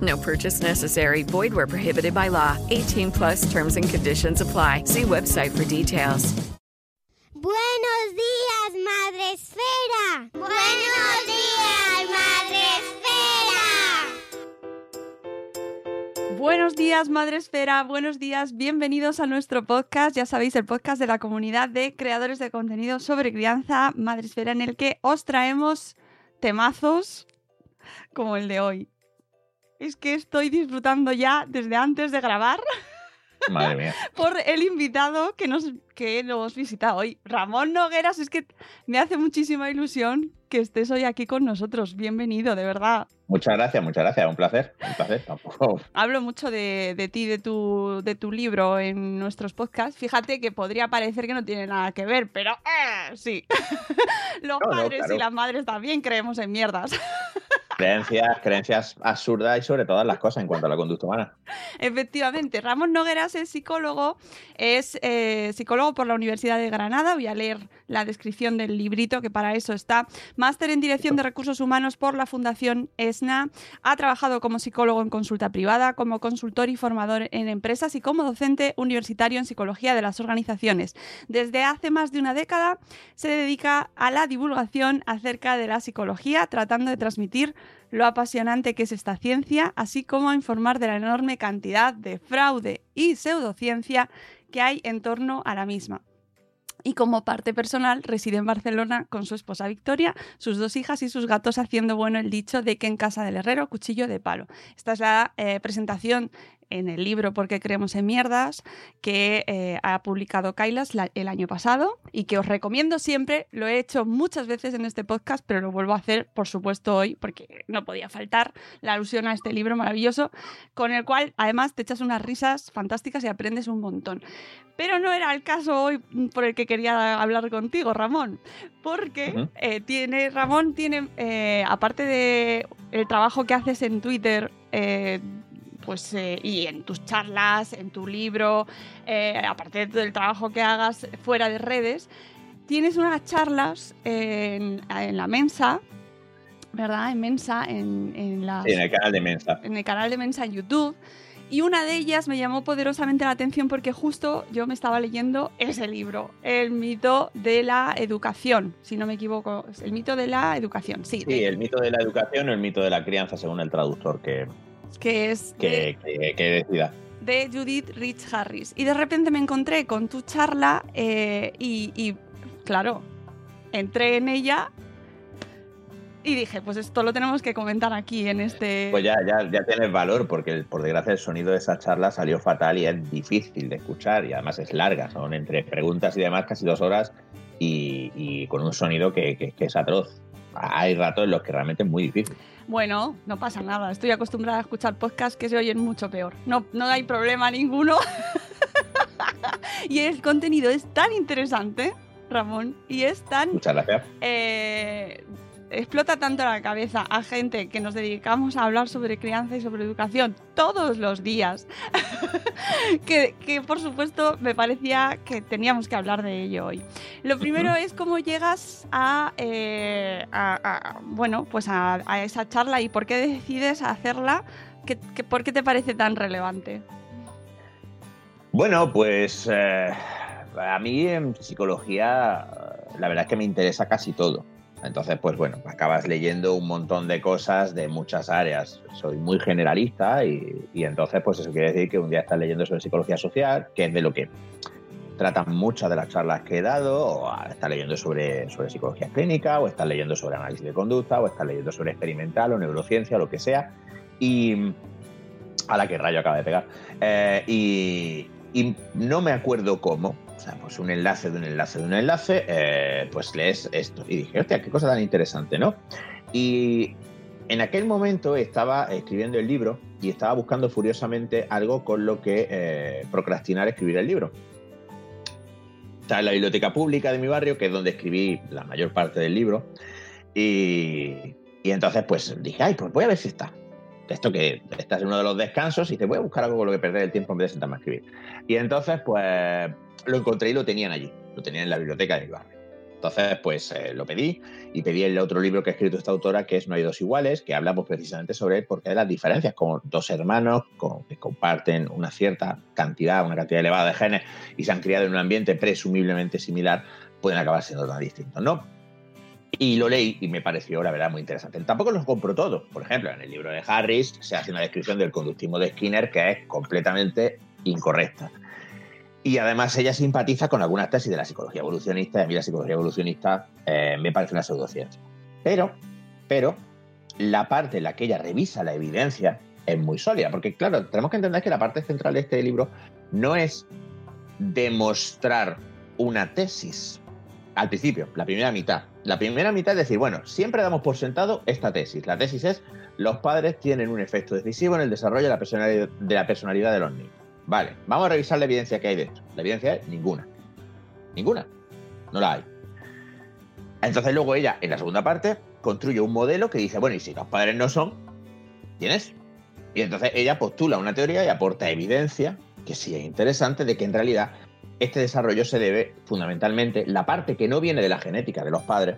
No purchase necessary. Void where prohibited by law. 18 plus terms and conditions apply. See website for details. Buenos días, Madre Esfera. Buenos días, Madre Esfera. Buenos días, Madre Esfera. Buenos días. Bienvenidos a nuestro podcast. Ya sabéis, el podcast de la comunidad de creadores de contenido sobre crianza Madre Esfera, en el que os traemos temazos como el de hoy. Es que estoy disfrutando ya desde antes de grabar Madre mía. por el invitado que nos, que nos visita hoy. Ramón Nogueras, es que me hace muchísima ilusión que estés hoy aquí con nosotros. Bienvenido, de verdad. Muchas gracias, muchas gracias. Un placer, un placer. Tampoco- Hablo mucho de, de ti, de tu, de tu libro en nuestros podcasts. Fíjate que podría parecer que no tiene nada que ver, pero eh, sí. Los No, no, padres claro. y las madres también creemos en mierdas. Creencias, creencias absurdas y sobre todas las cosas en cuanto a la conducta humana. Efectivamente, Ramón Nogueras es psicólogo, es eh, psicólogo por la Universidad de Granada. Voy a leer la descripción del librito, que para eso está. Máster en Dirección de Recursos Humanos por la Fundación ESNA. Ha trabajado como psicólogo en consulta privada, como consultor y formador en empresas y como docente universitario en psicología de las organizaciones. Desde hace más de una década se dedica a la divulgación acerca de la psicología, tratando de transmitir lo apasionante que es esta ciencia, así como a informar de la enorme cantidad de fraude y pseudociencia que hay en torno a la misma. Y como parte personal, reside en Barcelona con su esposa Victoria, sus dos hijas y sus gatos, haciendo bueno el dicho de que en casa del herrero, cuchillo de palo. Esta es la eh, presentación en el libro Porque creemos en mierdas que eh, ha publicado Kailas la- el año pasado y que os recomiendo siempre. Lo he hecho muchas veces en este podcast, pero lo vuelvo a hacer, por supuesto, hoy, porque no podía faltar la alusión a este libro maravilloso, con el cual además te echas unas risas fantásticas y aprendes un montón. Pero no era el caso hoy por el que quería hablar contigo, Ramón, porque eh, tiene, Ramón tiene, eh, aparte de el trabajo que haces en Twitter, eh, pues, eh, y en tus charlas, en tu libro, eh, aparte del trabajo que hagas fuera de redes, tienes unas charlas en, en la Mensa, ¿verdad? En Mensa, en, en las- Sí, en el canal de Mensa. en el canal de Mensa en YouTube. Y una de ellas me llamó poderosamente la atención porque justo yo me estaba leyendo ese libro, El mito de la educación, si no me equivoco, el mito de la educación, sí, Sí, el mito de la educación o el mito de la crianza, según el traductor que, que es de, que, que- que decida. de Judith Rich Harris. Y de repente me encontré con tu charla eh, y, y, claro, entré en ella y dije, pues esto lo tenemos que comentar aquí en este... Pues ya, ya, ya tienes valor, porque por desgracia el sonido de esa charla salió fatal y es difícil de escuchar y además es larga, son entre preguntas y demás casi dos horas y, y con un sonido que, que- que es atroz. Hay ratos en los que realmente es muy difícil. Bueno, no pasa nada. Estoy acostumbrada a escuchar podcasts que se oyen mucho peor. No, no hay problema ninguno. y el contenido es tan interesante, Ramón, y es tan... Muchas gracias. eh, explota tanto la cabeza a gente que nos dedicamos a hablar sobre crianza y sobre educación todos los días, que, que, por supuesto me parecía que teníamos que hablar de ello hoy. Lo primero es cómo llegas a, eh, a- a- bueno, pues a, a esa charla y por qué decides hacerla, que, que- por qué te parece tan relevante. Bueno, pues eh, a mí en psicología la verdad es que me interesa casi todo. Entonces, pues bueno, acabas leyendo un montón de cosas de muchas áreas. Soy muy generalista y, y entonces, pues eso quiere decir que un día estás leyendo sobre psicología social, que es de lo que tratan muchas de las charlas que he dado, o está leyendo sobre, sobre psicología clínica, o está leyendo sobre análisis de conducta, o está leyendo sobre experimental o neurociencia, o lo que sea. Y. A la que rayo acaba de pegar. Eh, y, y no me acuerdo cómo, o sea, pues un enlace de un enlace de un enlace, eh, pues lees esto. Y dije, hostia, qué cosa tan interesante, ¿no? Y en aquel momento estaba escribiendo el libro y estaba buscando furiosamente algo con lo que eh, procrastinar escribir el libro. Está en la biblioteca pública de mi barrio, que es donde escribí la mayor parte del libro. Y, y entonces, pues dije, ay, pues voy a ver si está esto que estás en uno de los descansos y te voy a buscar algo con lo que perder el tiempo en vez de sentarme a escribir. Y entonces, pues lo encontré y lo tenían allí, lo tenían en la biblioteca de mi barrio. Entonces, pues eh, lo pedí y pedí el otro libro que ha escrito esta autora, que es No hay dos iguales, que hablamos precisamente sobre porque hay las diferencias, como dos hermanos que comparten una cierta cantidad, una cantidad elevada de genes y se han criado en un ambiente presumiblemente similar, pueden acabar siendo tan distintos, ¿no? Y lo leí y me pareció, la verdad, muy interesante. Tampoco los compro todos. Por ejemplo, en el libro de Harris se hace una descripción del conductismo de Skinner que es completamente incorrecta. Y además ella simpatiza con algunas tesis de la psicología evolucionista. Y a mí la psicología evolucionista eh, me parece una pseudociencia. Pero, pero, la parte en la que ella revisa la evidencia es muy sólida. Porque, claro, tenemos que entender que la parte central de este libro no es demostrar una tesis, al principio, la primera mitad. La primera mitad es decir, bueno, siempre damos por sentado esta tesis. La tesis es, los padres tienen un efecto decisivo en el desarrollo de la personalidad de, la personalidad de los niños. Vale, vamos a revisar la evidencia que hay dentro. La evidencia es ninguna. Ninguna. No la hay. Entonces luego ella, en la segunda parte, construye un modelo que dice, bueno, y si los padres no son, ¿tienes? Y entonces ella postula una teoría y aporta evidencia, que sí es interesante, de que en realidad este desarrollo se debe fundamentalmente, la parte que no viene de la genética de los padres,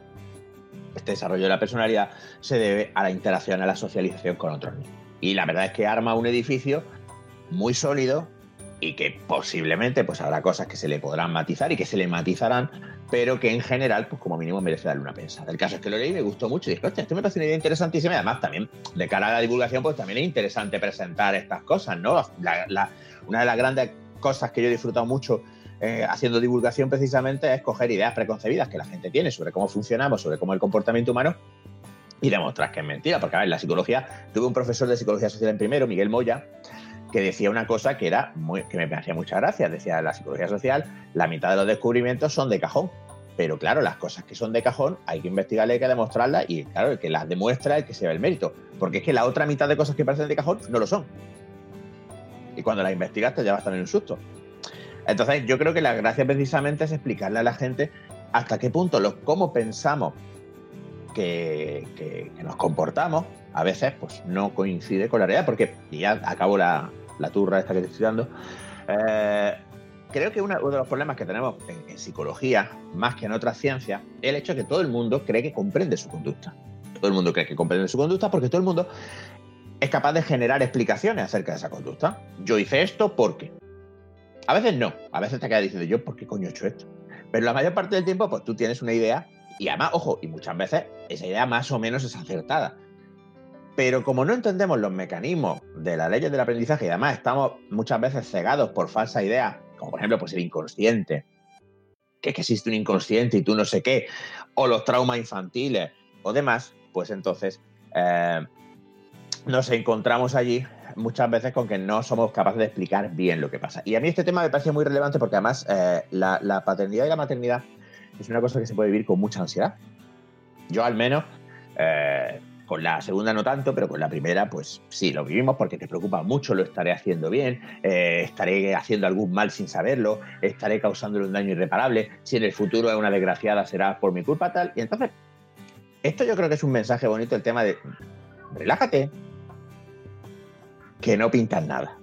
este desarrollo de la personalidad se debe a la interacción, a la socialización con otros niños. Y la verdad es que arma un edificio muy sólido y que posiblemente pues habrá cosas que se le podrán matizar y que se le matizarán, pero que en general, pues como mínimo merece darle una pensada. El caso es que lo leí, me gustó mucho y dije, hostia, esto me parece una idea interesantísima y además también de cara a la divulgación, pues también es interesante presentar estas cosas, ¿no? una de las grandes cosas que yo he disfrutado mucho eh, haciendo divulgación precisamente es coger ideas preconcebidas que la gente tiene sobre cómo funcionamos, sobre cómo el comportamiento humano y demostrar que es mentira. Porque, a ver, la psicología, tuve un profesor de psicología social en primero, Miguel Moya, que decía una cosa que era muy, que me hacía mucha gracia. Decía, la psicología social, la mitad de los descubrimientos son de cajón. Pero claro, las cosas que son de cajón hay que investigarlas, hay que demostrarlas y claro, el que las demuestra es el que se ve el mérito. Porque es que la otra mitad de cosas que parecen de cajón no lo son. Y cuando las investigas te llevas también un susto. Entonces, yo creo que la gracia precisamente es explicarle a la gente hasta qué punto, los, cómo pensamos que, nos comportamos, a veces pues no coincide con la realidad, porque ya acabo la, turra esta que te estoy dando. Eh, creo que uno de los problemas que tenemos en, psicología, más que en otras ciencias, es el hecho de que todo el mundo cree que comprende su conducta. Todo el mundo cree que comprende su conducta porque todo el mundo es capaz de generar explicaciones acerca de esa conducta. Yo hice esto porque. A veces no, a veces te quedas diciendo yo, ¿por qué coño he hecho esto? Pero la mayor parte del tiempo, pues tú tienes una idea y además, ojo, y muchas veces esa idea más o menos es acertada. Pero como no entendemos los mecanismos de las leyes del aprendizaje y además estamos muchas veces cegados por falsas ideas, como por ejemplo pues el inconsciente, que, existe un inconsciente y tú no sé qué, o los traumas infantiles o demás, pues entonces eh, nos encontramos allí muchas veces con que no somos capaces de explicar bien lo que pasa. Y a mí este tema me parece muy relevante porque además eh, la, paternidad y la maternidad es una cosa que se puede vivir con mucha ansiedad. Yo al menos, eh, con la segunda no tanto, pero con la primera pues sí, lo vivimos porque te preocupa mucho, lo estaré haciendo bien, eh, estaré haciendo algún mal sin saberlo, estaré causándole un daño irreparable, si en el futuro es una desgraciada será por mi culpa tal. Y entonces, esto yo creo que es un mensaje bonito, el tema de relájate, que no pintan nada.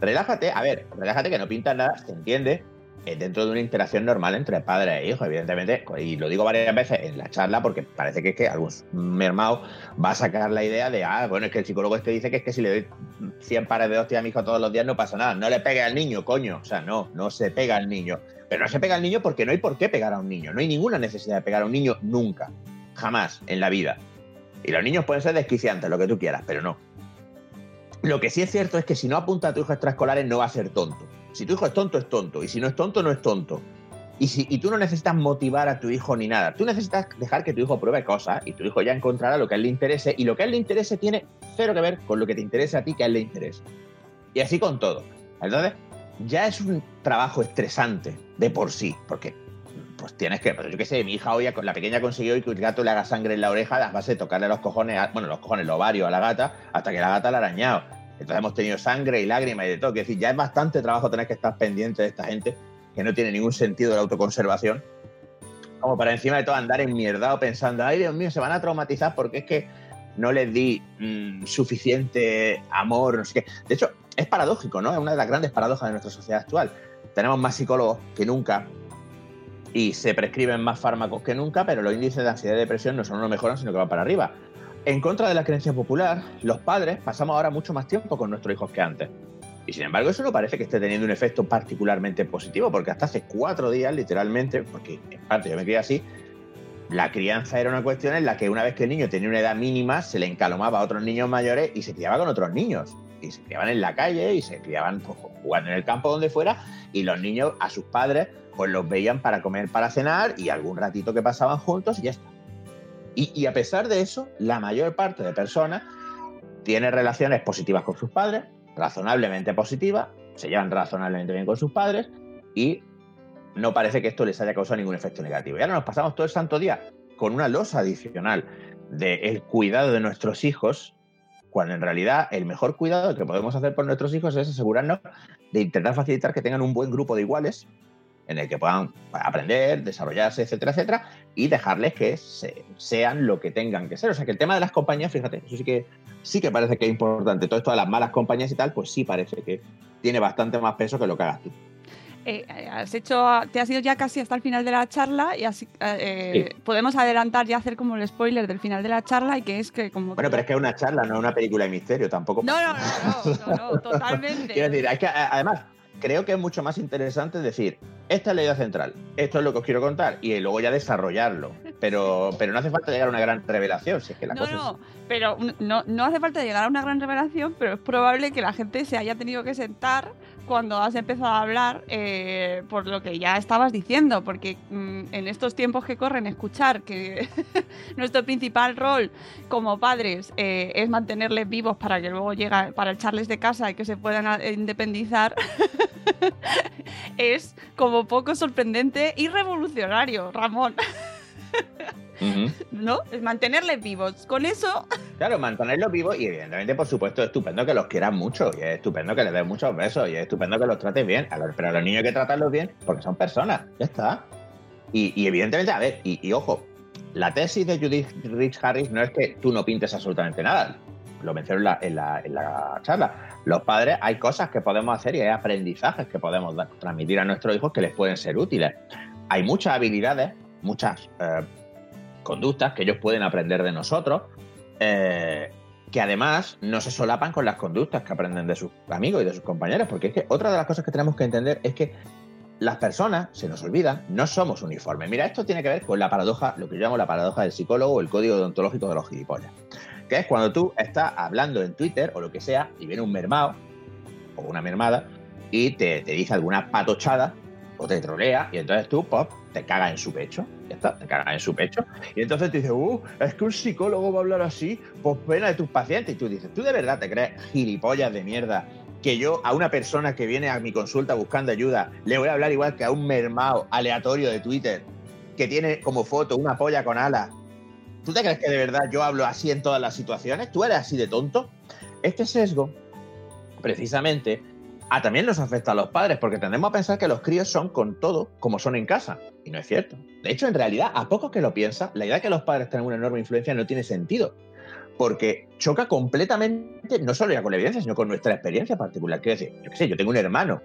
relájate, a ver, relájate que no pintan nada, se entiende, eh, dentro de una interacción normal entre padre e hijo, evidentemente, y lo digo varias veces en la charla porque parece que es que algún mermado va a sacar la idea de, ah, bueno, es que el psicólogo este dice que es que si le doy 100 pares de hostias a mi hijo todos los días no pasa nada, no le pegue al niño, coño, o sea, no, no se pega al niño, pero no se pega al niño porque no hay por qué pegar a un niño, no hay ninguna necesidad de pegar a un niño nunca, jamás en la vida. Y los niños pueden ser desquiciantes, lo que tú quieras, pero no. Lo que sí es cierto es que si no apunta a tu hijo extraescolares no va a ser tonto. Si tu hijo es tonto, es tonto. Y si no es tonto, no es tonto. Y, si, y tú no necesitas motivar a tu hijo ni nada. Tú necesitas dejar que tu hijo pruebe cosas y tu hijo ya encontrará lo que a él le interese. Y lo que a él le interese tiene cero que ver con lo que te interese a ti que a él le interese. Y así con todo. Entonces, ya es un trabajo estresante de por sí, porque pues tienes que, pues yo qué sé, mi hija hoy, la pequeña consiguió que el gato le haga sangre en la oreja a base de tocarle los cojones, bueno, los cojones, los ovarios a la gata, hasta que la gata la ha arañado. Entonces hemos tenido sangre y lágrimas y de todo. Es decir, ya es bastante trabajo tener que estar pendiente de esta gente que no tiene ningún sentido de la autoconservación. Como para encima de todo andar enmierdado pensando, ay Dios mío, se van a traumatizar porque es que no les di mm, suficiente amor, no sé qué. De hecho, es paradójico, ¿no? Es una de las grandes paradojas de nuestra sociedad actual. Tenemos más psicólogos que nunca, y se prescriben más fármacos que nunca, pero los índices de ansiedad y depresión no solo no mejoran, sino que van para arriba. En contra de la creencia popular, los padres pasamos ahora mucho más tiempo con nuestros hijos que antes. Y sin embargo, eso no parece que esté teniendo un efecto particularmente positivo, porque hasta hace cuatro días, literalmente, porque en parte yo me crié así, la crianza era una cuestión en la que una vez que el niño tenía una edad mínima, se le encalomaba a otros niños mayores y se criaba con otros niños. Y se criaban en la calle y se criaban pues, jugando en el campo donde fuera, y los niños a sus padres pues los veían para comer, para cenar y algún ratito que pasaban juntos y ya está. Y, a pesar de eso, la mayor parte de personas tiene relaciones positivas con sus padres, razonablemente positivas, se llevan razonablemente bien con sus padres y no parece que esto les haya causado ningún efecto negativo. Y ahora nos pasamos todo el santo día con una losa adicional del cuidado de nuestros hijos, cuando en realidad el mejor cuidado que podemos hacer por nuestros hijos es asegurarnos de intentar facilitar que tengan un buen grupo de iguales en el que puedan aprender, desarrollarse, etcétera, etcétera, y dejarles que sean lo que tengan que ser. O sea que el tema de las compañías, fíjate, eso sí que sí que parece que es importante. Todo esto de las malas compañías y tal, pues sí parece que tiene bastante más peso que lo que hagas tú. Eh, has hecho, te has ido ya casi hasta el final de la charla y así eh, podemos adelantar y hacer como el spoiler del final de la charla y que es que como... Bueno, pero es que es una charla, no una película de misterio, tampoco... No, no, no, no, no, totalmente. Quiero decir, hay que, además, creo que es mucho más interesante decir, esta es la idea central, esto es lo que os quiero contar, y luego ya desarrollarlo. Pero, pero no hace falta llegar a una gran revelación, si es que la no, cosa no, pero no, no hace falta llegar a una gran revelación, pero es probable que la gente se haya tenido que sentar cuando has empezado a hablar eh, por lo que ya estabas diciendo, porque mm, en estos tiempos que corren, escuchar que nuestro principal rol como padres eh, es mantenerles vivos para que luego llegue, para echarles de casa y que se puedan eh, independizar, es como poco sorprendente y revolucionario, Ramón. ¿No? Es mantenerles vivos. Con eso. Claro, mantenerlos vivos y evidentemente, por supuesto, es estupendo que los quieras mucho y es estupendo que les des muchos besos y es estupendo que los trates bien. Pero a los niños hay que tratarlos bien porque son personas. Ya está. Y, evidentemente, a ver, y, ojo, la tesis de Judith Rich Harris no es que tú no pintes absolutamente nada. Lo menciono en la, charla. Los padres, hay cosas que podemos hacer y hay aprendizajes que podemos transmitir a nuestros hijos que les pueden ser útiles. Hay muchas habilidades, muchas eh, conductas que ellos pueden aprender de nosotros, eh, que además no se solapan con las conductas que aprenden de sus amigos y de sus compañeros, porque es que otra de las cosas que tenemos que entender es que las personas, se nos olvida, no somos uniformes. Mira, esto tiene que ver con la paradoja, lo que yo llamo la paradoja del psicólogo o el código deontológico de los gilipollas. Que es cuando tú estás hablando en Twitter o lo que sea y viene un mermado o una mermada y te, dice alguna patochada o te trolea y entonces tú, pop, te caga en su pecho. Ya está, te caga en su pecho. Y entonces te dice, uh, es que un psicólogo va a hablar así, pues pena de tus pacientes. Y tú dices, ¿tú de verdad te crees gilipollas de mierda que yo a una persona que viene a mi consulta buscando ayuda le voy a hablar igual que a un mermao aleatorio de Twitter que tiene como foto una polla con alas? ¿Tú te crees que de verdad yo hablo así en todas las situaciones? ¿Tú eres así de tonto? Este sesgo, precisamente, también nos afecta a los padres, porque tendemos a pensar que los críos son con todo como son en casa. Y no es cierto. De hecho, en realidad, a poco que lo piensa, la idea de que los padres tengan una enorme influencia no tiene sentido. Porque choca completamente, no solo ya con la evidencia, sino con nuestra experiencia particular. Quiero decir, yo qué sé, yo tengo un hermano.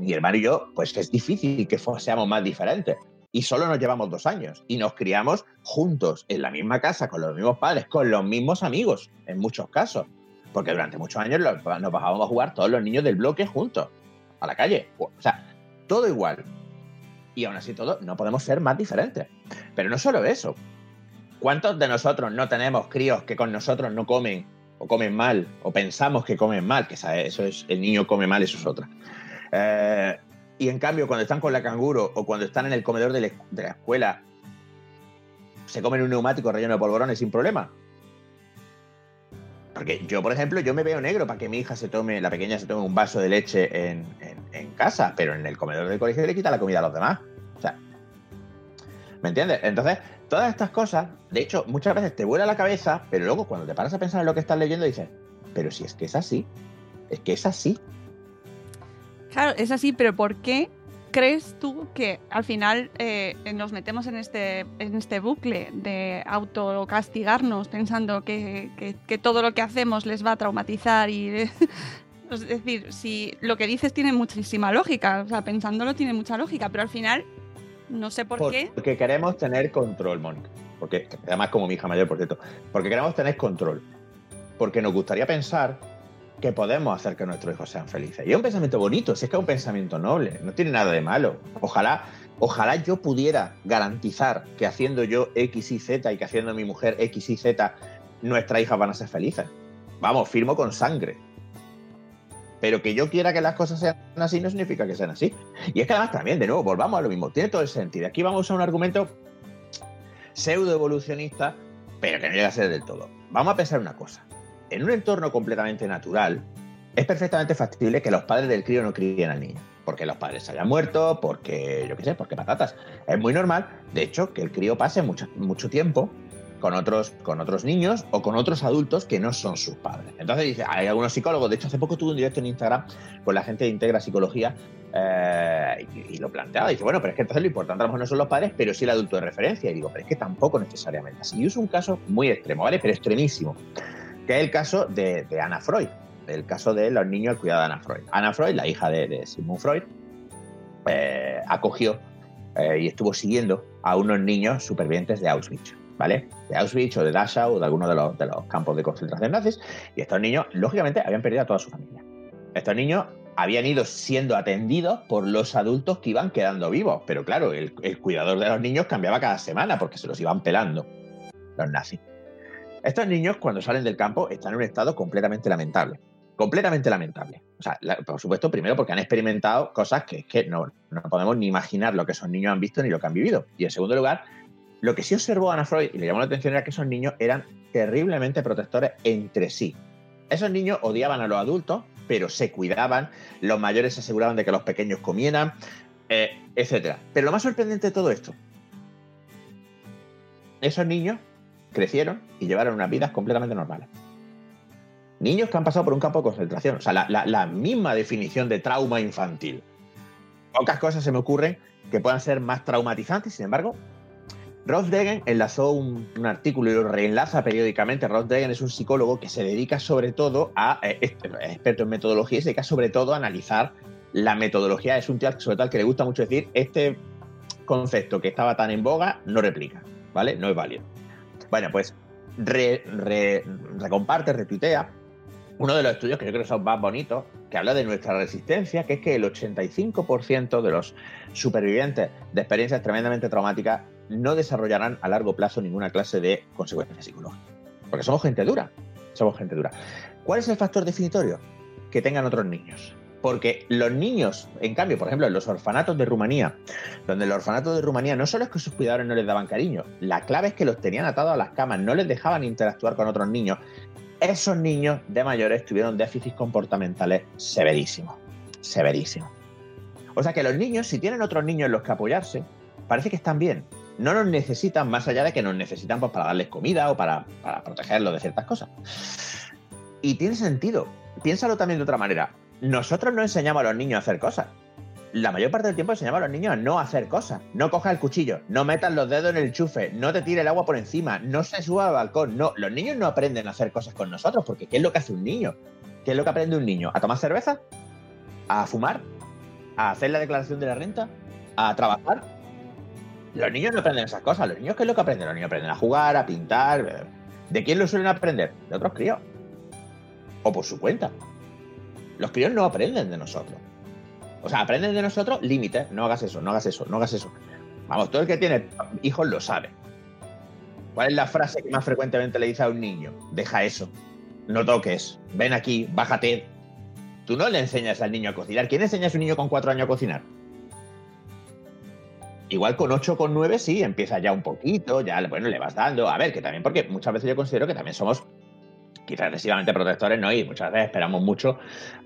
mi hermano y yo, pues es difícil que seamos más diferentes. Y solo nos llevamos dos años. Y nos criamos juntos, en la misma casa, con los mismos padres, con los mismos amigos, en muchos casos. Porque durante muchos años nos bajábamos a jugar todos los niños del bloque juntos, a la calle. O sea, todo igual. Y aún así todo, no podemos ser más diferentes. Pero no solo eso. ¿Cuántos de nosotros no tenemos críos que con nosotros no comen o comen mal o pensamos que comen mal? Que eso es, el niño come mal, eso es otra. Eh, y en cambio, cuando están con la canguro o cuando están en el comedor de la, escuela, se comen un neumático relleno de polvorones sin problema. Porque yo, por ejemplo, yo me veo negro para que mi hija se tome, la pequeña se tome un vaso de leche en- en casa, pero en el comedor del colegio le quita la comida a los demás. O sea, ¿me entiendes? Entonces, todas estas cosas, de hecho, muchas veces te vuela la cabeza, pero luego cuando te paras a pensar en lo que estás leyendo, dices, pero si es que es así, es que es así. Claro, es así, pero ¿por qué crees tú que al final eh, nos metemos en este, en este bucle de autocastigarnos pensando que, que- todo lo que hacemos les va a traumatizar y... Es decir, si lo que dices tiene muchísima lógica, o sea, pensándolo tiene mucha lógica, pero al final no sé por, qué. Porque queremos tener control, Mónica. Porque, además, como mi hija mayor, por cierto, porque queremos tener control. Porque nos gustaría pensar que podemos hacer que nuestros hijos sean felices. Y es un pensamiento bonito, si es que es un pensamiento noble, no tiene nada de malo. Ojalá, ojalá yo pudiera garantizar que haciendo yo X y Z y que haciendo mi mujer X y Z, nuestras hijas van a ser felices. Vamos, firmo con sangre. Pero que yo quiera que las cosas sean así no significa que sean así. Y es que además también, de nuevo, volvamos a lo mismo. Tiene todo el sentido. Aquí vamos a un argumento pseudo-evolucionista, pero que no llega a ser del todo. Vamos a pensar una cosa. En un entorno completamente natural, es perfectamente factible que los padres del crío no críen al niño. Porque los padres se hayan muerto, porque, yo qué sé, porque patatas. Es muy normal, de hecho, que el crío pase mucho, mucho tiempo con otros, con otros niños o con otros adultos que no son sus padres. Entonces dice, hay algunos psicólogos, de hecho hace poco tuve un directo en Instagram con la gente de Integra Psicología eh, y, y lo planteaba. Dice, bueno, pero es que entonces lo importante a lo mejor no son los padres, pero sí el adulto de referencia. Y digo, pero es que tampoco necesariamente así. Y uso un caso muy extremo, ¿vale? Pero extremísimo, que es el caso de, Ana Freud, el caso de los niños al cuidado de Ana Freud. Ana Freud, la hija de, Sigmund Freud, eh, acogió eh, y estuvo siguiendo a unos niños supervivientes de Auschwitz. ¿Vale? De Auschwitz o de Dachau o de alguno de los, de los campos de concentración nazis. Y estos niños, lógicamente, habían perdido a toda su familia. Estos niños habían ido siendo atendidos por los adultos que iban quedando vivos. Pero claro, el cuidador de los niños cambiaba cada semana porque se los iban pelando los nazis. Estos niños, cuando salen del campo, están en un estado completamente lamentable. Completamente lamentable. O sea, por supuesto, primero porque han experimentado cosas que que no, no podemos ni imaginar lo que esos niños han visto ni lo que han vivido. Y en segundo lugar, lo que sí observó Ana Freud y le llamó la atención era que esos niños eran terriblemente protectores entre sí. Esos niños odiaban a los adultos, pero se cuidaban, los mayores se aseguraban de que los pequeños comieran, eh, etc. Pero lo más sorprendente de todo esto, esos niños crecieron y llevaron unas vidas completamente normales. Niños que han pasado por un campo de concentración, o sea, la, misma definición de trauma infantil. Pocas cosas se me ocurren que puedan ser más traumatizantes, sin embargo, Ross Degen enlazó un, artículo y lo reenlaza periódicamente. Ross Degen es un psicólogo que se dedica sobre todo a, eh, es experto en metodología, y se dedica sobre todo a analizar la metodología. Es un tío sobre todo que le gusta mucho decir, este concepto que estaba tan en boga no replica, ¿vale? No es válido. Bueno, pues re- re- recomparte, retuitea uno de los estudios que yo creo que son más bonitos, que habla de nuestra resistencia, que es que el 85% de los supervivientes de experiencias tremendamente traumáticas no desarrollarán a largo plazo ninguna clase de consecuencias psicológicas. Porque somos gente dura. Somos gente dura. ¿Cuál es el factor definitorio? Que tengan otros niños. Porque los niños, en cambio, por ejemplo, en los orfanatos de Rumanía, donde los orfanatos de Rumanía no solo es que sus cuidadores no les daban cariño, la clave es que los tenían atados a las camas, no les dejaban interactuar con otros niños. Esos niños de mayores tuvieron déficits comportamentales severísimos. Severísimos. O sea que los niños, si tienen otros niños en los que apoyarse, parece que están bien. No nos necesitan más allá de que nos necesitan pues, para darles comida o para protegerlos de ciertas cosas. Y tiene sentido. Piénsalo también de otra manera. Nosotros no enseñamos a los niños a hacer cosas. La mayor parte del tiempo enseñamos a los niños a no hacer cosas. No cojas el cuchillo, no metas los dedos en el chufe, no te tire el agua por encima, no se suba al balcón. No, los niños no aprenden a hacer cosas con nosotros, porque ¿qué es lo que hace un niño? ¿Qué es lo que aprende un niño? ¿A tomar cerveza? ¿A fumar? ¿A hacer la declaración de la renta? ¿A trabajar? Los niños no aprenden esas cosas. ¿Los niños qué es lo que aprenden? Los niños aprenden a jugar, a pintar. ¿De quién lo suelen aprender? De otros críos. O por su cuenta. Los críos no aprenden de nosotros. O sea, aprenden de nosotros límites. No hagas eso, no hagas eso, no hagas eso. Vamos, todo el que tiene hijos lo sabe. ¿Cuál es la frase que más frecuentemente le dice a un niño? Deja eso. No toques. Ven aquí, bájate. Tú no le enseñas al niño a cocinar. ¿Quién enseña a su niño con cuatro años a cocinar? Igual con 8 con 9 sí, empieza ya un poquito, ya bueno, le vas dando. A ver, que también, porque muchas veces yo considero que también somos quizás excesivamente protectores, ¿no? Y muchas veces esperamos mucho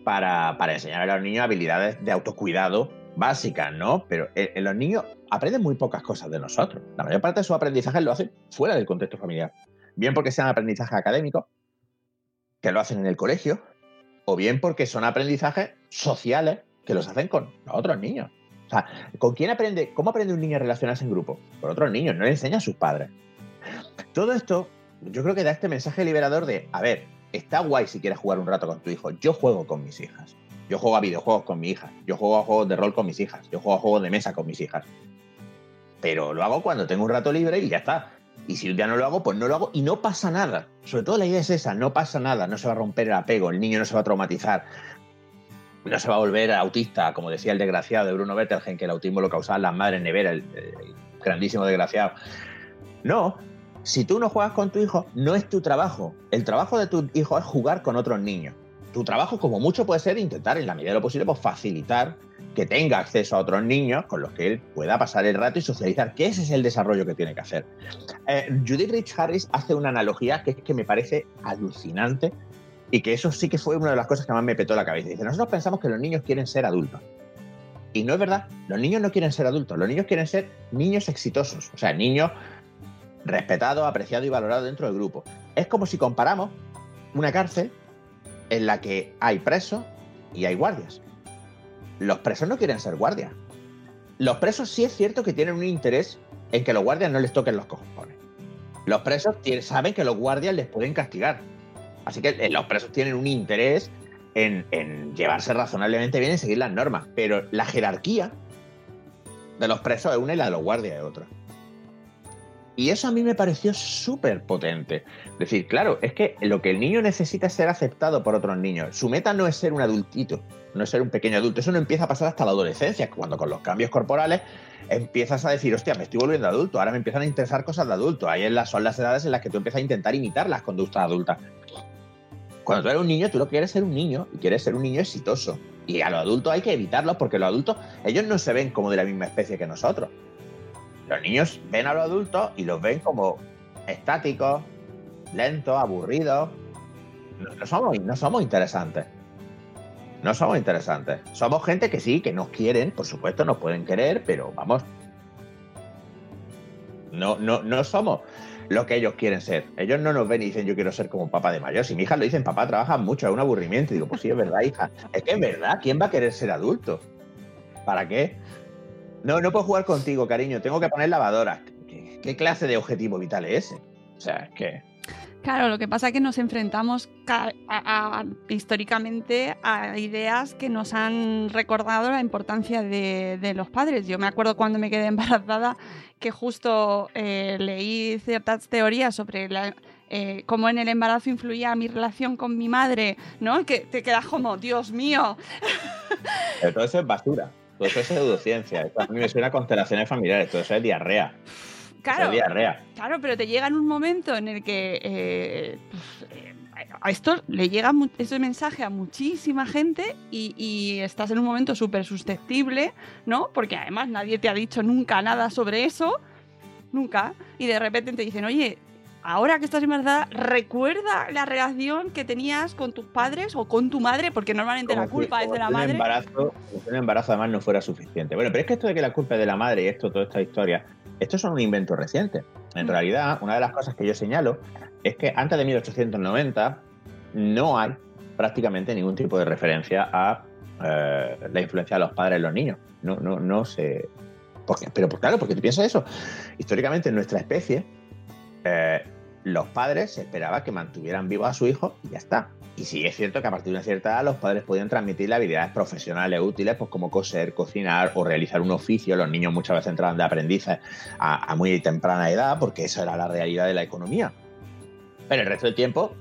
para, para enseñar a los niños habilidades de autocuidado básicas, ¿no? Pero eh, eh, los niños aprenden muy pocas cosas de nosotros. La mayor parte de su aprendizaje lo hacen fuera del contexto familiar. Bien porque sean aprendizajes académicos, que lo hacen en el colegio, o bien porque son aprendizajes sociales que los hacen con otros niños. O sea, ¿con quién aprende? ¿Cómo aprende un niño a relacionarse en grupo? Con otros niños, no le enseña a sus padres. Todo esto, yo creo que da este mensaje liberador de, a ver, está guay si quieres jugar un rato con tu hijo. Yo juego con mis hijas. Yo juego a videojuegos con mi hija. Yo juego a juegos de rol con mis hijas. Yo juego a juegos de mesa con mis hijas. Pero lo hago cuando tengo un rato libre y ya está. Y si día no lo hago, pues no lo hago y no pasa nada. Sobre todo la idea es esa, no pasa nada, no se va a romper el apego, el niño no se va a traumatizar no se va a volver autista, como decía el desgraciado de Bruno Bettelgen, que el autismo lo causaban las madres nevera, el, el grandísimo desgraciado. No, si tú no juegas con tu hijo, no es tu trabajo. El trabajo de tu hijo es jugar con otros niños. Tu trabajo, como mucho, puede ser intentar, en la medida de lo posible, pues, facilitar que tenga acceso a otros niños con los que él pueda pasar el rato y socializar, que ese es el desarrollo que tiene que hacer. Eh, Judith Rich Harris hace una analogía que es que me parece alucinante y que eso sí que fue una de las cosas que más me petó la cabeza. Dice, nosotros pensamos que los niños quieren ser adultos. Y no es verdad, los niños no quieren ser adultos, los niños quieren ser niños exitosos, o sea, niños respetados, apreciados y valorados dentro del grupo. Es como si comparamos una cárcel en la que hay presos y hay guardias. Los presos no quieren ser guardias. Los presos sí es cierto que tienen un interés en que los guardias no les toquen los cojones. Los presos saben que los guardias les pueden castigar, Así que eh, los presos tienen un interés en, llevarse razonablemente bien y seguir las normas. Pero la jerarquía de los presos es una y la de los guardias es otra. Y eso a mí me pareció súper potente. Decir, claro, es que lo que el niño necesita es ser aceptado por otros niños. Su meta no es ser un adultito, no es ser un pequeño adulto. Eso no empieza a pasar hasta la adolescencia, cuando con los cambios corporales empiezas a decir, hostia, me estoy volviendo adulto, ahora me empiezan a interesar cosas de adulto. Ahí son las edades en las que tú empiezas a intentar imitar las conductas adultas. Cuando tú eres un niño, tú lo quieres ser un niño y quieres ser un niño exitoso. Y a los adultos hay que evitarlos porque los adultos, ellos no se ven como de la misma especie que nosotros. Los niños ven a los adultos y los ven como estáticos, lentos, aburridos. No, somos, no somos interesantes. No somos interesantes. Somos gente que sí, que nos quieren, por supuesto, nos pueden querer, pero vamos. No, no, no somos lo que ellos quieren ser. Ellos no nos ven y dicen yo quiero ser como papá de mayor. Si mi hija lo dicen, papá trabaja mucho, es un aburrimiento. Y digo, pues sí, es verdad, hija. Es que es verdad, ¿quién va a querer ser adulto? ¿Para qué? No, no puedo jugar contigo, cariño, tengo que poner lavadora. ¿Qué, clase de objetivo vital es ese? O sea, es que... Claro, lo que pasa es que nos enfrentamos históricamente a ideas que nos han recordado la importancia de, los padres. Yo me acuerdo cuando me quedé embarazada que justo eh, leí ciertas teorías sobre eh, cómo en el embarazo influía mi relación con mi madre, ¿no? Que te quedas como, Dios mío. todo eso es basura, todo eso es pseudociencia. a mí me suena a constelaciones familiares, todo eso es diarrea. Claro, claro, pero te llega en un momento en el que eh, pues, eh, a esto le llega ese mensaje a muchísima gente y, estás en un momento súper susceptible, ¿no? Porque además nadie te ha dicho nunca nada sobre eso, nunca, y de repente te dicen, oye, ahora que estás embarazada, recuerda la relación que tenías con tus padres o con tu madre, porque normalmente la culpa es de la madre. Embarazo, un embarazo además no fuera suficiente. Bueno, pero es que esto de que la culpa es de la madre y esto, toda esta historia, esto es un invento reciente. En mm. realidad, una de las cosas que yo señalo es que antes de 1890 no hay prácticamente ningún tipo de referencia a eh, la influencia de los padres en los niños. No, no, no sé. ¿Por qué? Pero pues, claro, porque tú piensas eso. Históricamente en nuestra especie, eh, los padres se esperaba que mantuvieran vivo a su hijo y ya está. Y sí es cierto que a partir de una cierta edad los padres podían transmitir habilidades profesionales útiles, pues como coser, cocinar o realizar un oficio. Los niños muchas veces entraban de aprendices a, muy temprana edad porque esa era la realidad de la economía. Pero el resto del tiempo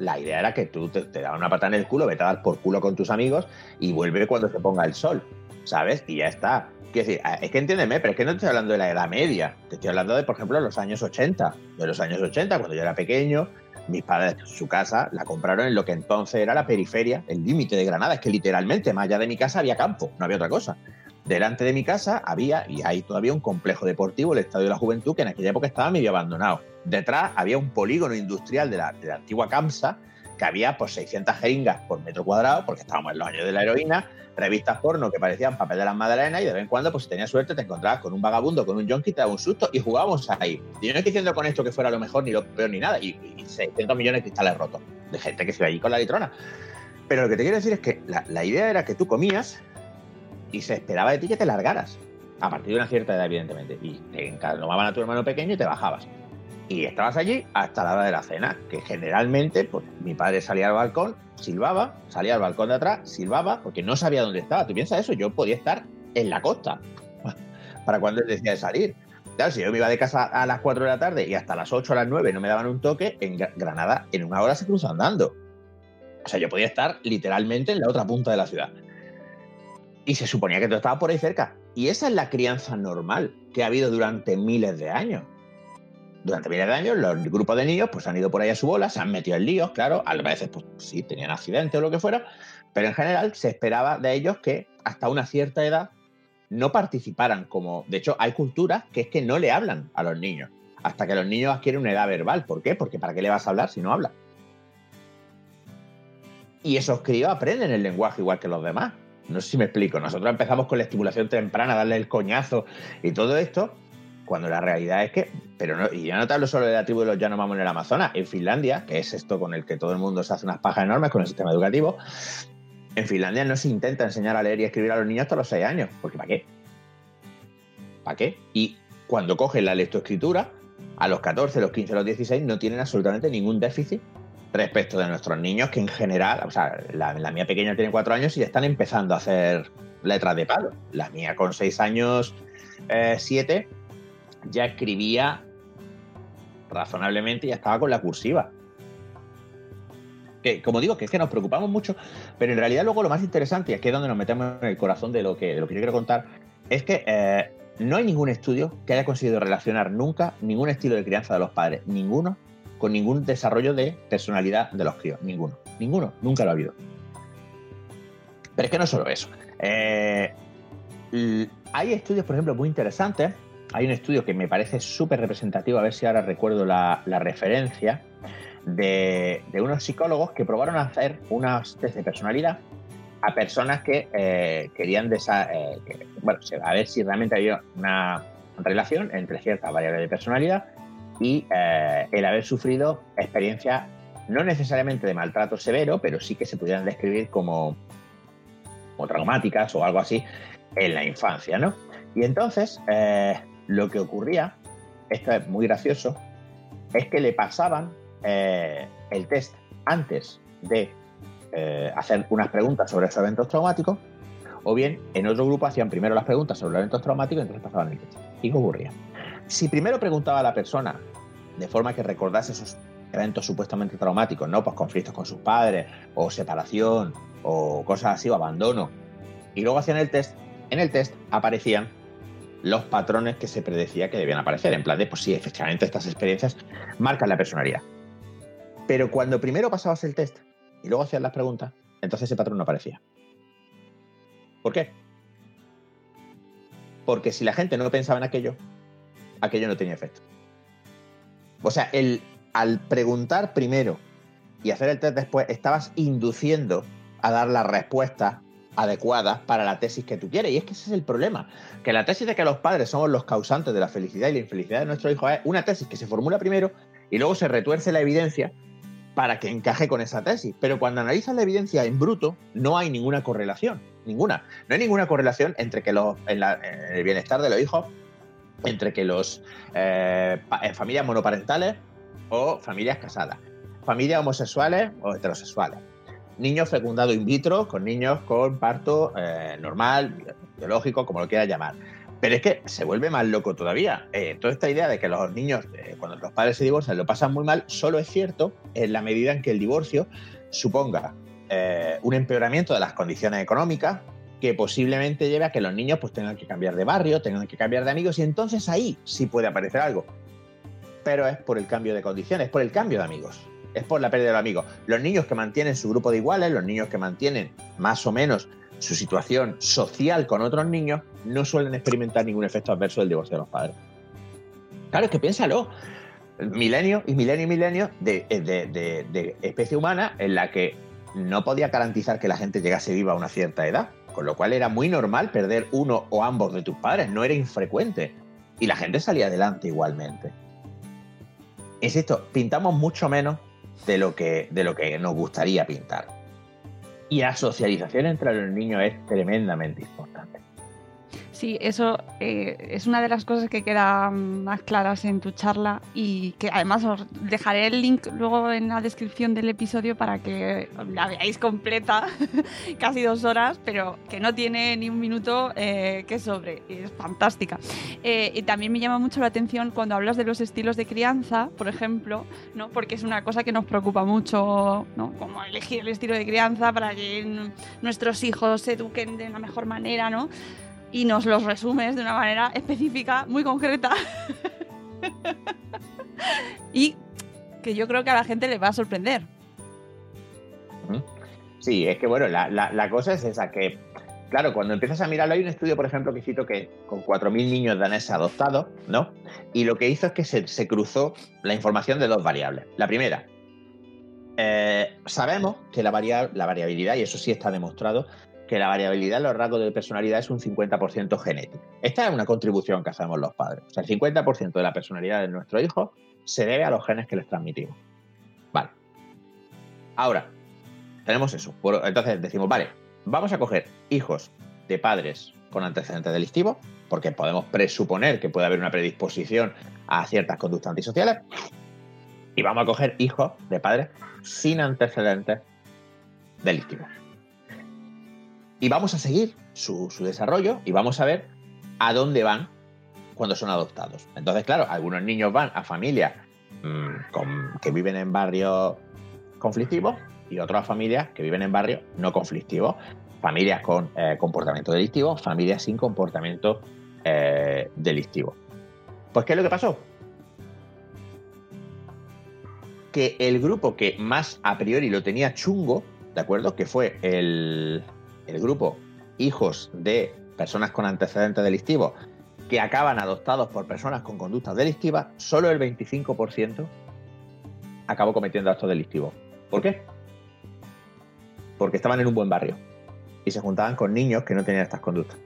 la idea era que tú te, te una pata en el culo, vete a dar por culo con tus amigos y vuelve cuando se ponga el sol, ¿sabes? Y ya está. Decir, es que entiéndeme, pero es que no estoy hablando de la Edad Media, te estoy hablando de, por ejemplo, los años 80. De los años 80, cuando yo era pequeño, mis padres, su casa, la compraron en lo que entonces era la periferia, el límite de Granada. Es que literalmente, más allá de mi casa había campo, no había otra cosa. Delante de mi casa había, y hay todavía un complejo deportivo, el Estadio de la Juventud, que en aquella época estaba medio abandonado. Detrás había un polígono industrial de la, de la antigua CAMSA, que había pues 600 jeringas por metro cuadrado, porque estábamos en los años de la heroína, revistas porno que parecían papel de las madalenas y de vez en cuando, pues si tenías suerte, te encontrabas con un vagabundo, con un yonki, te daba un susto y jugábamos ahí. Y yo no estoy diciendo con esto que fuera lo mejor, ni lo peor, ni nada. Y, y 600 millones de cristales rotos de gente que se iba allí con la litrona. Pero lo que te quiero decir es que la, idea era que tú comías y se esperaba de ti que te largaras. A partir de una cierta edad, evidentemente. Y te encalomaban a tu hermano pequeño y te bajabas. Y estabas allí hasta la hora de la cena, que generalmente pues, mi padre salía al balcón, silbaba, salía al balcón de atrás, silbaba, porque no sabía dónde estaba. ¿Tú piensas eso? Yo podía estar en la costa para cuando él decía de salir. Claro, si yo me iba de casa a las 4 de la tarde y hasta las 8 a las 9 no me daban un toque, en Granada en una hora se cruza andando. O sea, yo podía estar literalmente en la otra punta de la ciudad. Y se suponía que tú estabas por ahí cerca. Y esa es la crianza normal que ha habido durante miles de años durante miles de años los grupos de niños pues han ido por ahí a su bola, se han metido en líos, claro, a veces pues sí, tenían accidentes o lo que fuera, pero en general se esperaba de ellos que hasta una cierta edad no participaran como, de hecho hay culturas que es que no le hablan a los niños, hasta que los niños adquieren una edad verbal, ¿por qué? Porque ¿para qué le vas a hablar si no habla? Y esos críos aprenden el lenguaje igual que los demás. No sé si me explico. Nosotros empezamos con la estimulación temprana, darle el coñazo y todo esto, cuando la realidad es que, pero no, y ya no te hablo solo de la tribu de los Yanomamo en el Amazonas, en Finlandia, que es esto con el que todo el mundo se hace unas pajas enormes con el sistema educativo, en Finlandia no se intenta enseñar a leer y escribir a los niños hasta los 6 años, porque ¿para qué? ¿Para qué? Y cuando cogen la lectoescritura, a los 14, los 15, los 16, no tienen absolutamente ningún déficit respecto de nuestros niños, que en general, o sea, la, la mía pequeña tiene 4 años y ya están empezando a hacer letras de palo. La mía con 6 años, 7, eh, ya escribía razonablemente y ya estaba con la cursiva. Que, como digo, que es que nos preocupamos mucho, pero en realidad luego lo más interesante, y aquí es donde nos metemos en el corazón de lo que, lo yo quiero contar, es que eh, no hay ningún estudio que haya conseguido relacionar nunca ningún estilo de crianza de los padres, ninguno, con ningún desarrollo de personalidad de los críos, ninguno, ninguno, nunca lo ha habido. Pero es que no solo eso. Eh, hay estudios, por ejemplo, muy interesantes hay un estudio que me parece súper representativo, a ver si ahora recuerdo la, referencia, de, unos psicólogos que probaron a hacer unas test de personalidad a personas que eh, querían eh, bueno, a ver si realmente había una relación entre ciertas variables de personalidad y eh, el haber sufrido experiencias no necesariamente de maltrato severo, pero sí que se pudieran describir como, como traumáticas o algo así en la infancia, ¿no? Y entonces, lo que ocurría, esto es muy gracioso, es que le pasaban eh, el test antes de eh, hacer unas preguntas sobre esos eventos traumáticos, o bien en otro grupo hacían primero las preguntas sobre los eventos traumáticos y entonces pasaban el test. ¿Y qué ocurría? Si primero preguntaba a la persona de forma que recordase esos eventos supuestamente traumáticos, ¿no? Pues conflictos con sus padres, o separación, o cosas así, o abandono, y luego hacían el test, en el test aparecían los patrones que se predecía que debían aparecer. En plan de, pues sí, efectivamente estas experiencias marcan la personalidad. Pero cuando primero pasabas el test y luego hacías las preguntas, entonces ese patrón no aparecía. ¿Por qué? Porque si la gente no pensaba en aquello, aquello no tenía efecto. O sea, el, al preguntar primero y hacer el test después, estabas induciendo a dar la respuesta adecuadas para la tesis que tú quieres. Y es que ese es el problema, que la tesis de que los padres somos los causantes de la felicidad y la infelicidad de nuestro hijo es una tesis que se formula primero y luego se retuerce la evidencia para que encaje con esa tesis. Pero cuando analizas la evidencia en bruto, no hay ninguna correlación, ninguna. No hay ninguna correlación entre que los, en, el bienestar de los hijos, entre que los eh, en familias monoparentales o familias casadas, familias homosexuales o heterosexuales niños fecundados in vitro con niños con parto eh, normal, biológico, como lo quieras llamar. Pero es que se vuelve más loco todavía. Eh, toda esta idea de que los niños, eh, cuando los padres se divorcian, lo pasan muy mal, solo es cierto en la medida en que el divorcio suponga un empeoramiento de las condiciones económicas que posiblemente lleve a que los niños pues, tengan que cambiar de barrio, tengan que cambiar de amigos, y entonces ahí sí puede aparecer algo. Pero es por el cambio de condiciones, por el cambio de amigos es por la pérdida de los amigos. Los niños que mantienen su grupo de iguales, los niños que mantienen más o menos su situación social con otros niños, no suelen experimentar ningún efecto adverso del divorcio de los padres. Claro, es que piénsalo. Milenio y milenio y milenio de, de, de especie humana en la que no podía garantizar que la gente llegase viva a una cierta edad, con lo cual era muy normal perder uno o ambos de tus padres, no era infrecuente. Y la gente salía adelante igualmente. Insisto, pintamos mucho menos de lo que, de lo que nos gustaría pintar. Y la socialización entre los niños es tremendamente importante. Sí, eso eh, es una de las cosas que quedan más claras en tu charla y que además os dejaré el link luego en la descripción del episodio para que la veáis completa, casi dos horas, pero que no tiene ni un minuto eh, que sobre, es fantástica. Eh, y también me llama mucho la atención cuando hablas de los estilos de crianza, por ejemplo, ¿no? porque es una cosa que nos preocupa mucho, ¿no? como elegir el estilo de crianza para que nuestros hijos se eduquen de la mejor manera, ¿no? Y nos los resumes de una manera específica, muy concreta. y que yo creo que a la gente le va a sorprender. Sí, es que bueno, la, cosa es esa, que claro, cuando empiezas a mirarlo, hay un estudio, por ejemplo, que cito que con 4.000 niños daneses adoptados, ¿no? Y lo que hizo es que se, cruzó la información de dos variables. La primera, eh, sabemos que la, la variabilidad, y eso sí está demostrado, que la variabilidad en los rasgos de personalidad es un 50% genético. Esta es una contribución que hacemos los padres. O sea, el 50% de la personalidad de nuestro hijo se debe a los genes que les transmitimos. Vale. Ahora, tenemos eso. Entonces decimos, vale, vamos a coger hijos de padres con antecedentes delictivos, porque podemos presuponer que puede haber una predisposición a ciertas conductas antisociales, y vamos a coger hijos de padres sin antecedentes delictivos. Y vamos a seguir su, desarrollo y vamos a ver a dónde van cuando son adoptados. Entonces, claro, algunos niños van a familias mm, que viven en barrios conflictivos y otras familias que viven en barrios no conflictivos. Familias con eh, comportamiento delictivo, familias sin comportamiento eh, delictivo. Pues, ¿qué es lo que pasó? Que el grupo que más a priori lo tenía chungo, ¿de acuerdo? Que fue el, el grupo hijos de personas con antecedentes delictivos que acaban adoptados por personas con conductas delictivas, solo el 25% acabó cometiendo actos delictivos. ¿Por qué? Porque estaban en un buen barrio y se juntaban con niños que no tenían estas conductas.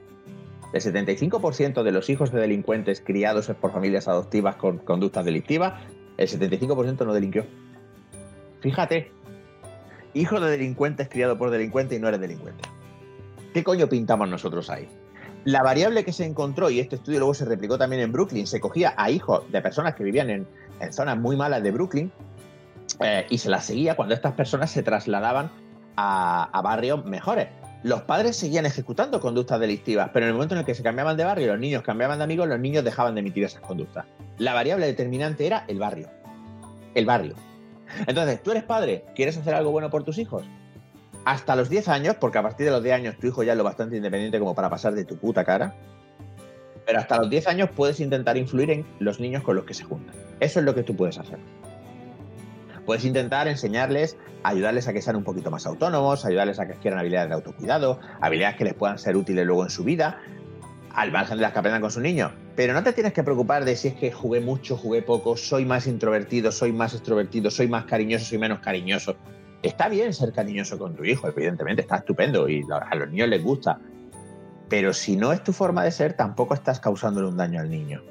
El 75% de los hijos de delincuentes criados por familias adoptivas con conductas delictivas, el 75% no delinquió. Fíjate, hijo de delincuentes criado por delincuentes y no eres delincuente. ¿Qué coño pintamos nosotros ahí? La variable que se encontró, y este estudio luego se replicó también en Brooklyn, se cogía a hijos de personas que vivían en, zonas muy malas de Brooklyn eh, y se las seguía cuando estas personas se trasladaban a, barrios mejores. Los padres seguían ejecutando conductas delictivas, pero en el momento en el que se cambiaban de barrio, los niños cambiaban de amigos, los niños dejaban de emitir esas conductas. La variable determinante era el barrio. El barrio. Entonces, tú eres padre, ¿quieres hacer algo bueno por tus hijos? Hasta los 10 años, porque a partir de los 10 años tu hijo ya es lo bastante independiente como para pasar de tu puta cara, pero hasta los 10 años puedes intentar influir en los niños con los que se juntan. Eso es lo que tú puedes hacer. Puedes intentar enseñarles, ayudarles a que sean un poquito más autónomos, ayudarles a que adquieran habilidades de autocuidado, habilidades que les puedan ser útiles luego en su vida, al margen de las que aprendan con su niño. Pero no te tienes que preocupar de si es que jugué mucho, jugué poco, soy más introvertido, soy más extrovertido, soy más cariñoso, soy menos cariñoso. Está bien ser cariñoso con tu hijo, evidentemente, está estupendo y a los niños les gusta. Pero si no es tu forma de ser, tampoco estás causándole un daño al niño.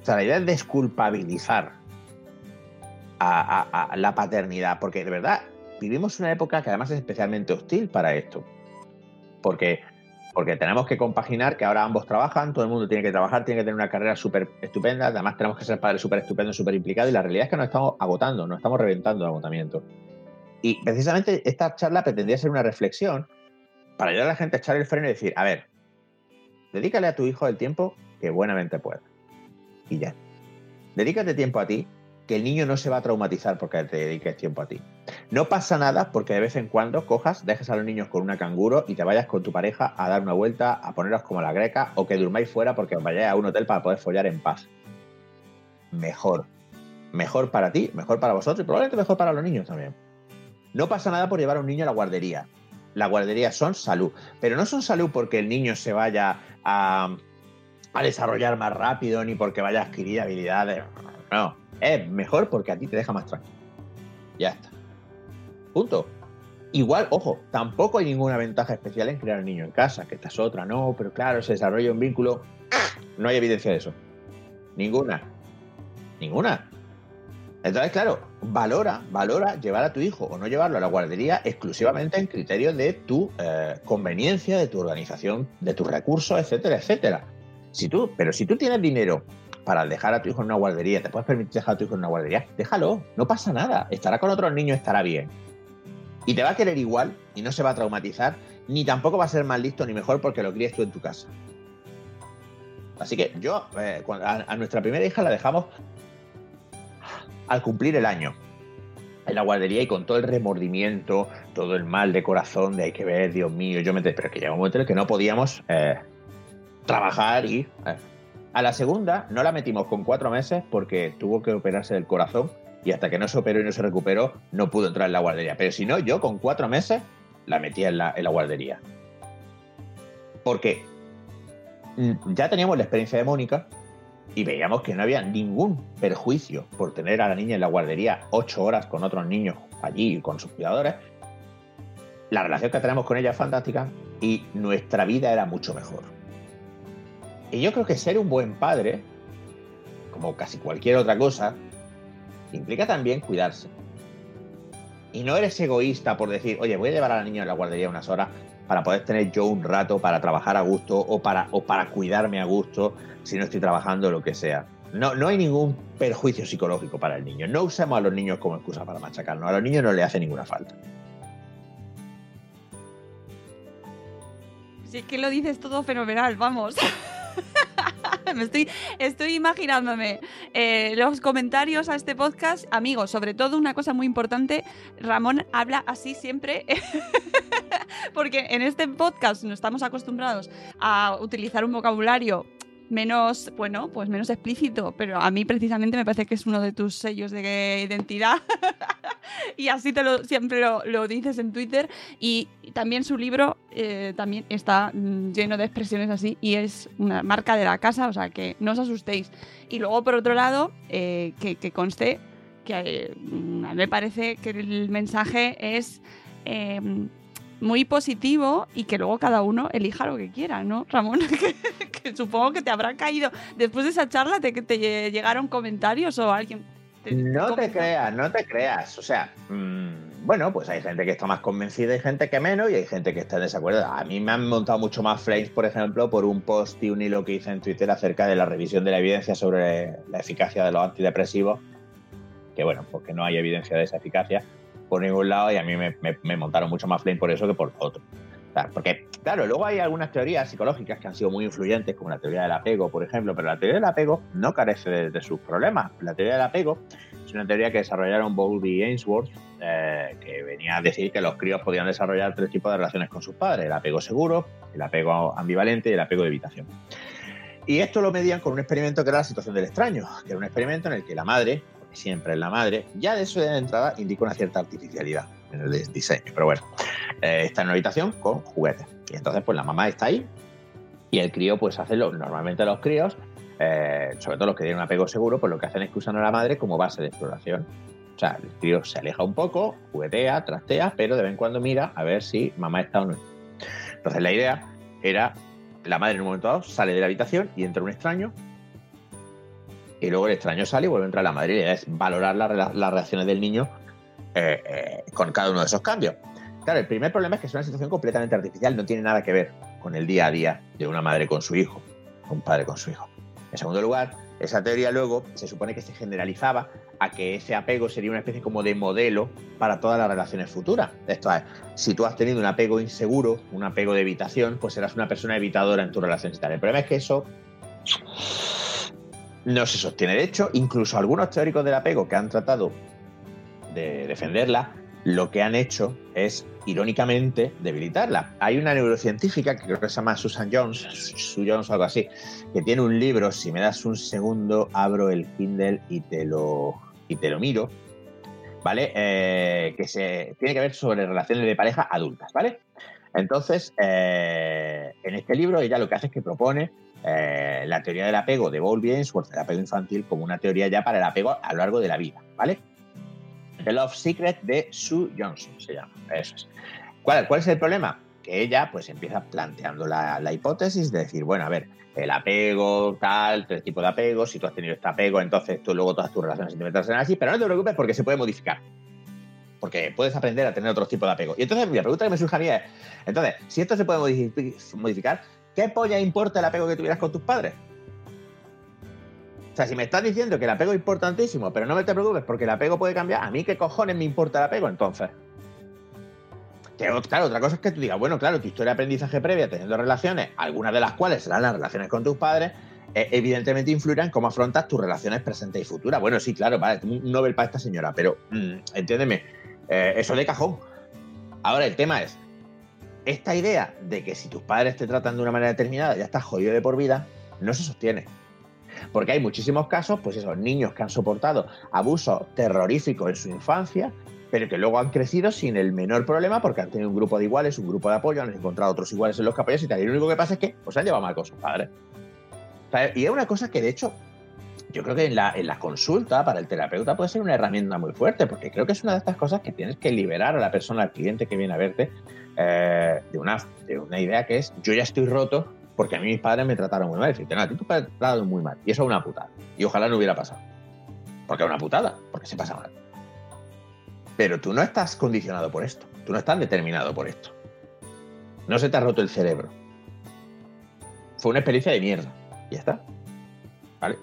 O sea, la idea es desculpabilizar a, la paternidad, porque de verdad vivimos una época que además es especialmente hostil para esto. Porque, porque tenemos que compaginar que ahora ambos trabajan, todo el mundo tiene que trabajar, tiene que tener una carrera súper estupenda, además tenemos que ser padres súper estupendos, súper implicados, y la realidad es que nos estamos agotando, nos estamos reventando de agotamiento. Y precisamente esta charla pretendía ser una reflexión para ayudar a la gente a echar el freno y decir, a ver, dedícale a tu hijo el tiempo que buenamente pueda. Y ya. Dedícate tiempo a ti, que el niño no se va a traumatizar porque te dediques tiempo a ti. No pasa nada porque de vez en cuando cojas, dejes a los niños con una canguro y te vayas con tu pareja a dar una vuelta, a poneros como la greca o que durmáis fuera porque os vayáis a un hotel para poder follar en paz. Mejor. mejor para ti, mejor para vosotros y probablemente mejor para los niños también. No pasa nada por llevar a un niño a la guardería. La guardería son salud, pero no son salud porque el niño se vaya a, a desarrollar más rápido ni porque vaya a adquirir habilidades. No, es mejor porque a ti te deja más tranquilo. Ya está. Punto. Igual, ojo, tampoco hay ninguna ventaja especial en crear un niño en casa, que esta es otra, no, pero claro, se desarrolla un vínculo. No hay evidencia de eso. Ninguna. Ninguna. Entonces, claro, valora, valora llevar a tu hijo o no llevarlo a la guardería exclusivamente en criterios de tu eh, conveniencia, de tu organización, de tus recursos, etcétera, etcétera. Si tú, pero si tú tienes dinero para dejar a tu hijo en una guardería, te puedes permitir dejar a tu hijo en una guardería, déjalo, no pasa nada, estará con otros niños, estará bien. Y te va a querer igual y no se va a traumatizar, ni tampoco va a ser más listo ni mejor porque lo críes tú en tu casa. Así que yo eh, a, nuestra primera hija la dejamos al cumplir el año en la guardería y con todo el remordimiento, todo el mal de corazón de hay que ver, Dios mío, yo me... Pero que llega un momento en el que no podíamos eh, trabajar y... Eh. A la segunda no la metimos con cuatro meses porque tuvo que operarse del corazón y hasta que no se operó y no se recuperó no pudo entrar en la guardería. Pero si no, yo con cuatro meses la metía en la, en la guardería. Porque mm, ya teníamos la experiencia de Mónica y veíamos que no había ningún perjuicio por tener a la niña en la guardería ocho horas con otros niños allí con sus cuidadores. La relación que tenemos con ella es fantástica y nuestra vida era mucho mejor. Y yo creo que ser un buen padre, como casi cualquier otra cosa, implica también cuidarse. Y no eres egoísta por decir, oye, voy a llevar a la niña a la guardería unas horas para poder tener yo un rato para trabajar a gusto o para, o para cuidarme a gusto si no estoy trabajando lo que sea. No, no hay ningún perjuicio psicológico para el niño. No usemos a los niños como excusa para machacarnos. A los niños no le hace ninguna falta. Si es que lo dices todo fenomenal, vamos. Me estoy, estoy imaginándome eh, los comentarios a este podcast. Amigos, sobre todo una cosa muy importante, Ramón habla así siempre, porque en este podcast no estamos acostumbrados a utilizar un vocabulario menos, bueno, pues menos explícito, pero a mí precisamente me parece que es uno de tus sellos de identidad. y así te lo, siempre lo, dices en Twitter. Y también su libro eh, también está mm, lleno de expresiones así y es una marca de la casa, o sea que no os asustéis. Y luego, por otro lado, eh, que, que, conste que eh, a mí me parece que el mensaje es muy positivo y que luego cada uno elija lo que quiera, ¿no, Ramón? que, supongo que te habrá caído. Después de esa charla, ¿te, te llegaron comentarios o alguien? no te creas, no te creas. O sea, mm, bueno, pues hay gente que está más convencida y gente que menos, y hay gente que está en desacuerdo. A mí me han montado mucho más flames, por ejemplo, por un post y un hilo que hice en Twitter acerca de la revisión de la evidencia sobre la eficacia de los antidepresivos. Que bueno, porque no hay evidencia de esa eficacia por ningún lado y a mí me, montaron mucho más flame por eso que por otro. porque, claro, luego hay algunas teorías psicológicas que han sido muy influyentes, como la teoría del apego, por ejemplo, pero la teoría del apego no carece de, sus problemas. La teoría del apego es una teoría que desarrollaron Bowlby y Ainsworth, eh, que venía a decir que los críos podían desarrollar tres tipos de relaciones con sus padres: el apego seguro, el apego ambivalente y el apego de evitación. Y esto lo medían con un experimento que era la situación del extraño, que era un experimento en el que la madre siempre en la madre, ya de eso de entrada indica una cierta artificialidad en el diseño. Pero bueno, eh, está en una habitación con juguetes. Y entonces, pues la mamá está ahí y el crío, pues hace lo normalmente los críos, eh, sobre todo los que tienen un apego seguro, pues lo que hacen es que usan a la madre como base de exploración. O sea, el crío se aleja un poco, juguetea, trastea, pero de vez en cuando mira a ver si mamá está o no. Entonces la idea era, la madre en un momento dado sale de la habitación y entra un extraño y luego el extraño sale y vuelve a entrar la madre. Y es valorar las reacciones del niño eh, eh, con cada uno de esos cambios. Claro, el primer problema es que es una situación completamente artificial, no tiene nada que ver con el día a día de una madre con su hijo, un padre con su hijo. En segundo lugar, esa teoría luego se supone que se generalizaba a que ese apego sería una especie como de modelo para todas las relaciones futuras. Esto es, si tú has tenido un apego inseguro, un apego de evitación, pues serás una persona evitadora en tu relación El problema es que eso no se sostiene. De hecho, incluso algunos teóricos del apego que han tratado de defenderla, lo que han hecho es, irónicamente, debilitarla. Hay una neurocientífica que creo que se llama Susan Jones, Sue Jones o algo así, que tiene un libro, si me das un segundo, abro el Kindle y te lo, y te lo miro, ¿vale? Eh, que se tiene que ver sobre relaciones de pareja adultas, ¿vale? Entonces, eh, en este libro ella lo que hace es que propone eh, la teoría del apego de Bowlby Ainsworth, el apego infantil, como una teoría ya para el apego a lo largo de la vida, ¿vale? The Love Secret de Sue Johnson se llama. Eso es. ¿Cuál, ¿Cuál, es el problema? Que ella pues empieza planteando la, la, hipótesis de decir, bueno, a ver, el apego, tal, tres tipos de apego, si tú has tenido este apego, entonces tú luego todas tus relaciones sentimentales serán así, pero no te preocupes porque se puede modificar. Porque puedes aprender a tener otro tipo de apego. Y entonces la pregunta que me surge a mí es, entonces, si esto se puede modificar, ¿qué polla importa el apego que tuvieras con tus padres? O sea, si me estás diciendo que el apego es importantísimo, pero no me te preocupes porque el apego puede cambiar, ¿a mí qué cojones me importa el apego entonces? Claro, otra cosa es que tú digas, bueno, claro, tu historia de aprendizaje previa teniendo relaciones, algunas de las cuales serán las relaciones con tus padres, eh, evidentemente influirán en cómo afrontas tus relaciones presentes y futuras. Bueno, sí, claro, vale, un Nobel para esta señora, pero mmm, entiéndeme, eh, eso de cajón. Ahora, el tema es, esta idea de que si tus padres te tratan de una manera determinada ya estás jodido de por vida, no se sostiene. Porque hay muchísimos casos, pues esos niños que han soportado abusos terroríficos en su infancia, pero que luego han crecido sin el menor problema porque han tenido un grupo de iguales, un grupo de apoyo, han encontrado otros iguales en los que y tal. Y lo único que pasa es que pues, han llevado mal con sus padres. Y es una cosa que, de hecho, yo creo que en la, en la consulta para el terapeuta puede ser una herramienta muy fuerte, porque creo que es una de estas cosas que tienes que liberar a la persona, al cliente que viene a verte, eh, de, una, de una idea que es, yo ya estoy roto porque a mí mis padres me trataron muy mal. Decirte, no, a ti tú te trataron muy mal. Y eso es una putada. Y ojalá no hubiera pasado. Porque es una putada, porque se pasa mal. Pero tú no estás condicionado por esto. Tú no estás determinado por esto. No se te ha roto el cerebro. Fue una experiencia de mierda. Y ya está. ¿Vale?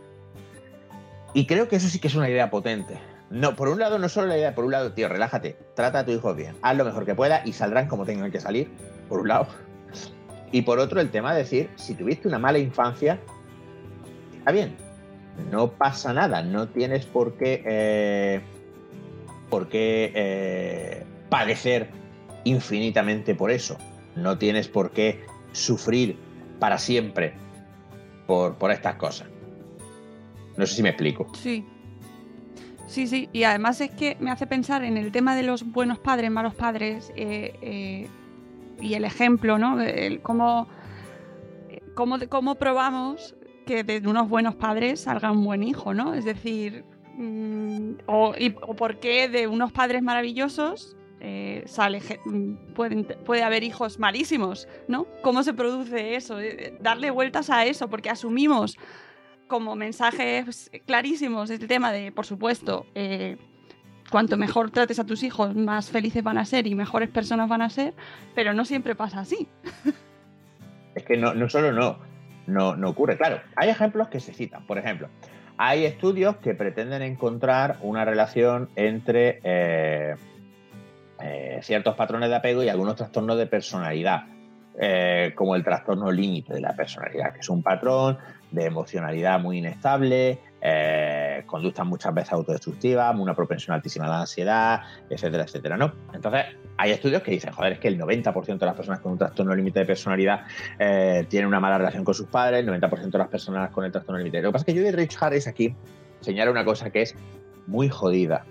Y creo que eso sí que es una idea potente. No, por un lado, no solo la idea, por un lado, tío, relájate, trata a tu hijo bien, haz lo mejor que pueda y saldrán como tengan que salir, por un lado. Y por otro, el tema de decir, si tuviste una mala infancia, está bien, no pasa nada, no tienes por qué, eh, por qué eh, padecer infinitamente por eso, no tienes por qué sufrir para siempre por, por estas cosas. No sé si me explico. Sí. Sí, sí, y además es que me hace pensar en el tema de los buenos padres, malos padres, eh, eh, y el ejemplo, ¿no? Cómo, cómo, cómo, probamos que de unos buenos padres salga un buen hijo, ¿no? Es decir, mmm, o, y, por qué de unos padres maravillosos eh, sale, pueden, puede haber hijos malísimos, ¿no? ¿Cómo se produce eso? Darle vueltas a eso, porque asumimos como mensajes clarísimos el tema de, por supuesto, eh, cuanto mejor trates a tus hijos, más felices van a ser y mejores personas van a ser, pero no siempre pasa así. Es que no, no solo no, no, no ocurre. Claro, hay ejemplos que se citan. Por ejemplo, hay estudios que pretenden encontrar una relación entre eh, eh, ciertos patrones de apego y algunos trastornos de personalidad. Eh, como el trastorno límite de la personalidad, que es un patrón de emocionalidad muy inestable, eh, conductas muchas veces autodestructivas, una propensión altísima a la ansiedad, etcétera, etcétera, ¿no? Entonces, hay estudios que dicen, joder, es que el 90% de las personas con un trastorno límite de personalidad eh, tienen una mala relación con sus padres, el 90% de las personas con el trastorno límite. Lo que pasa es que yo y Rich Harris aquí señala una cosa que es muy jodida,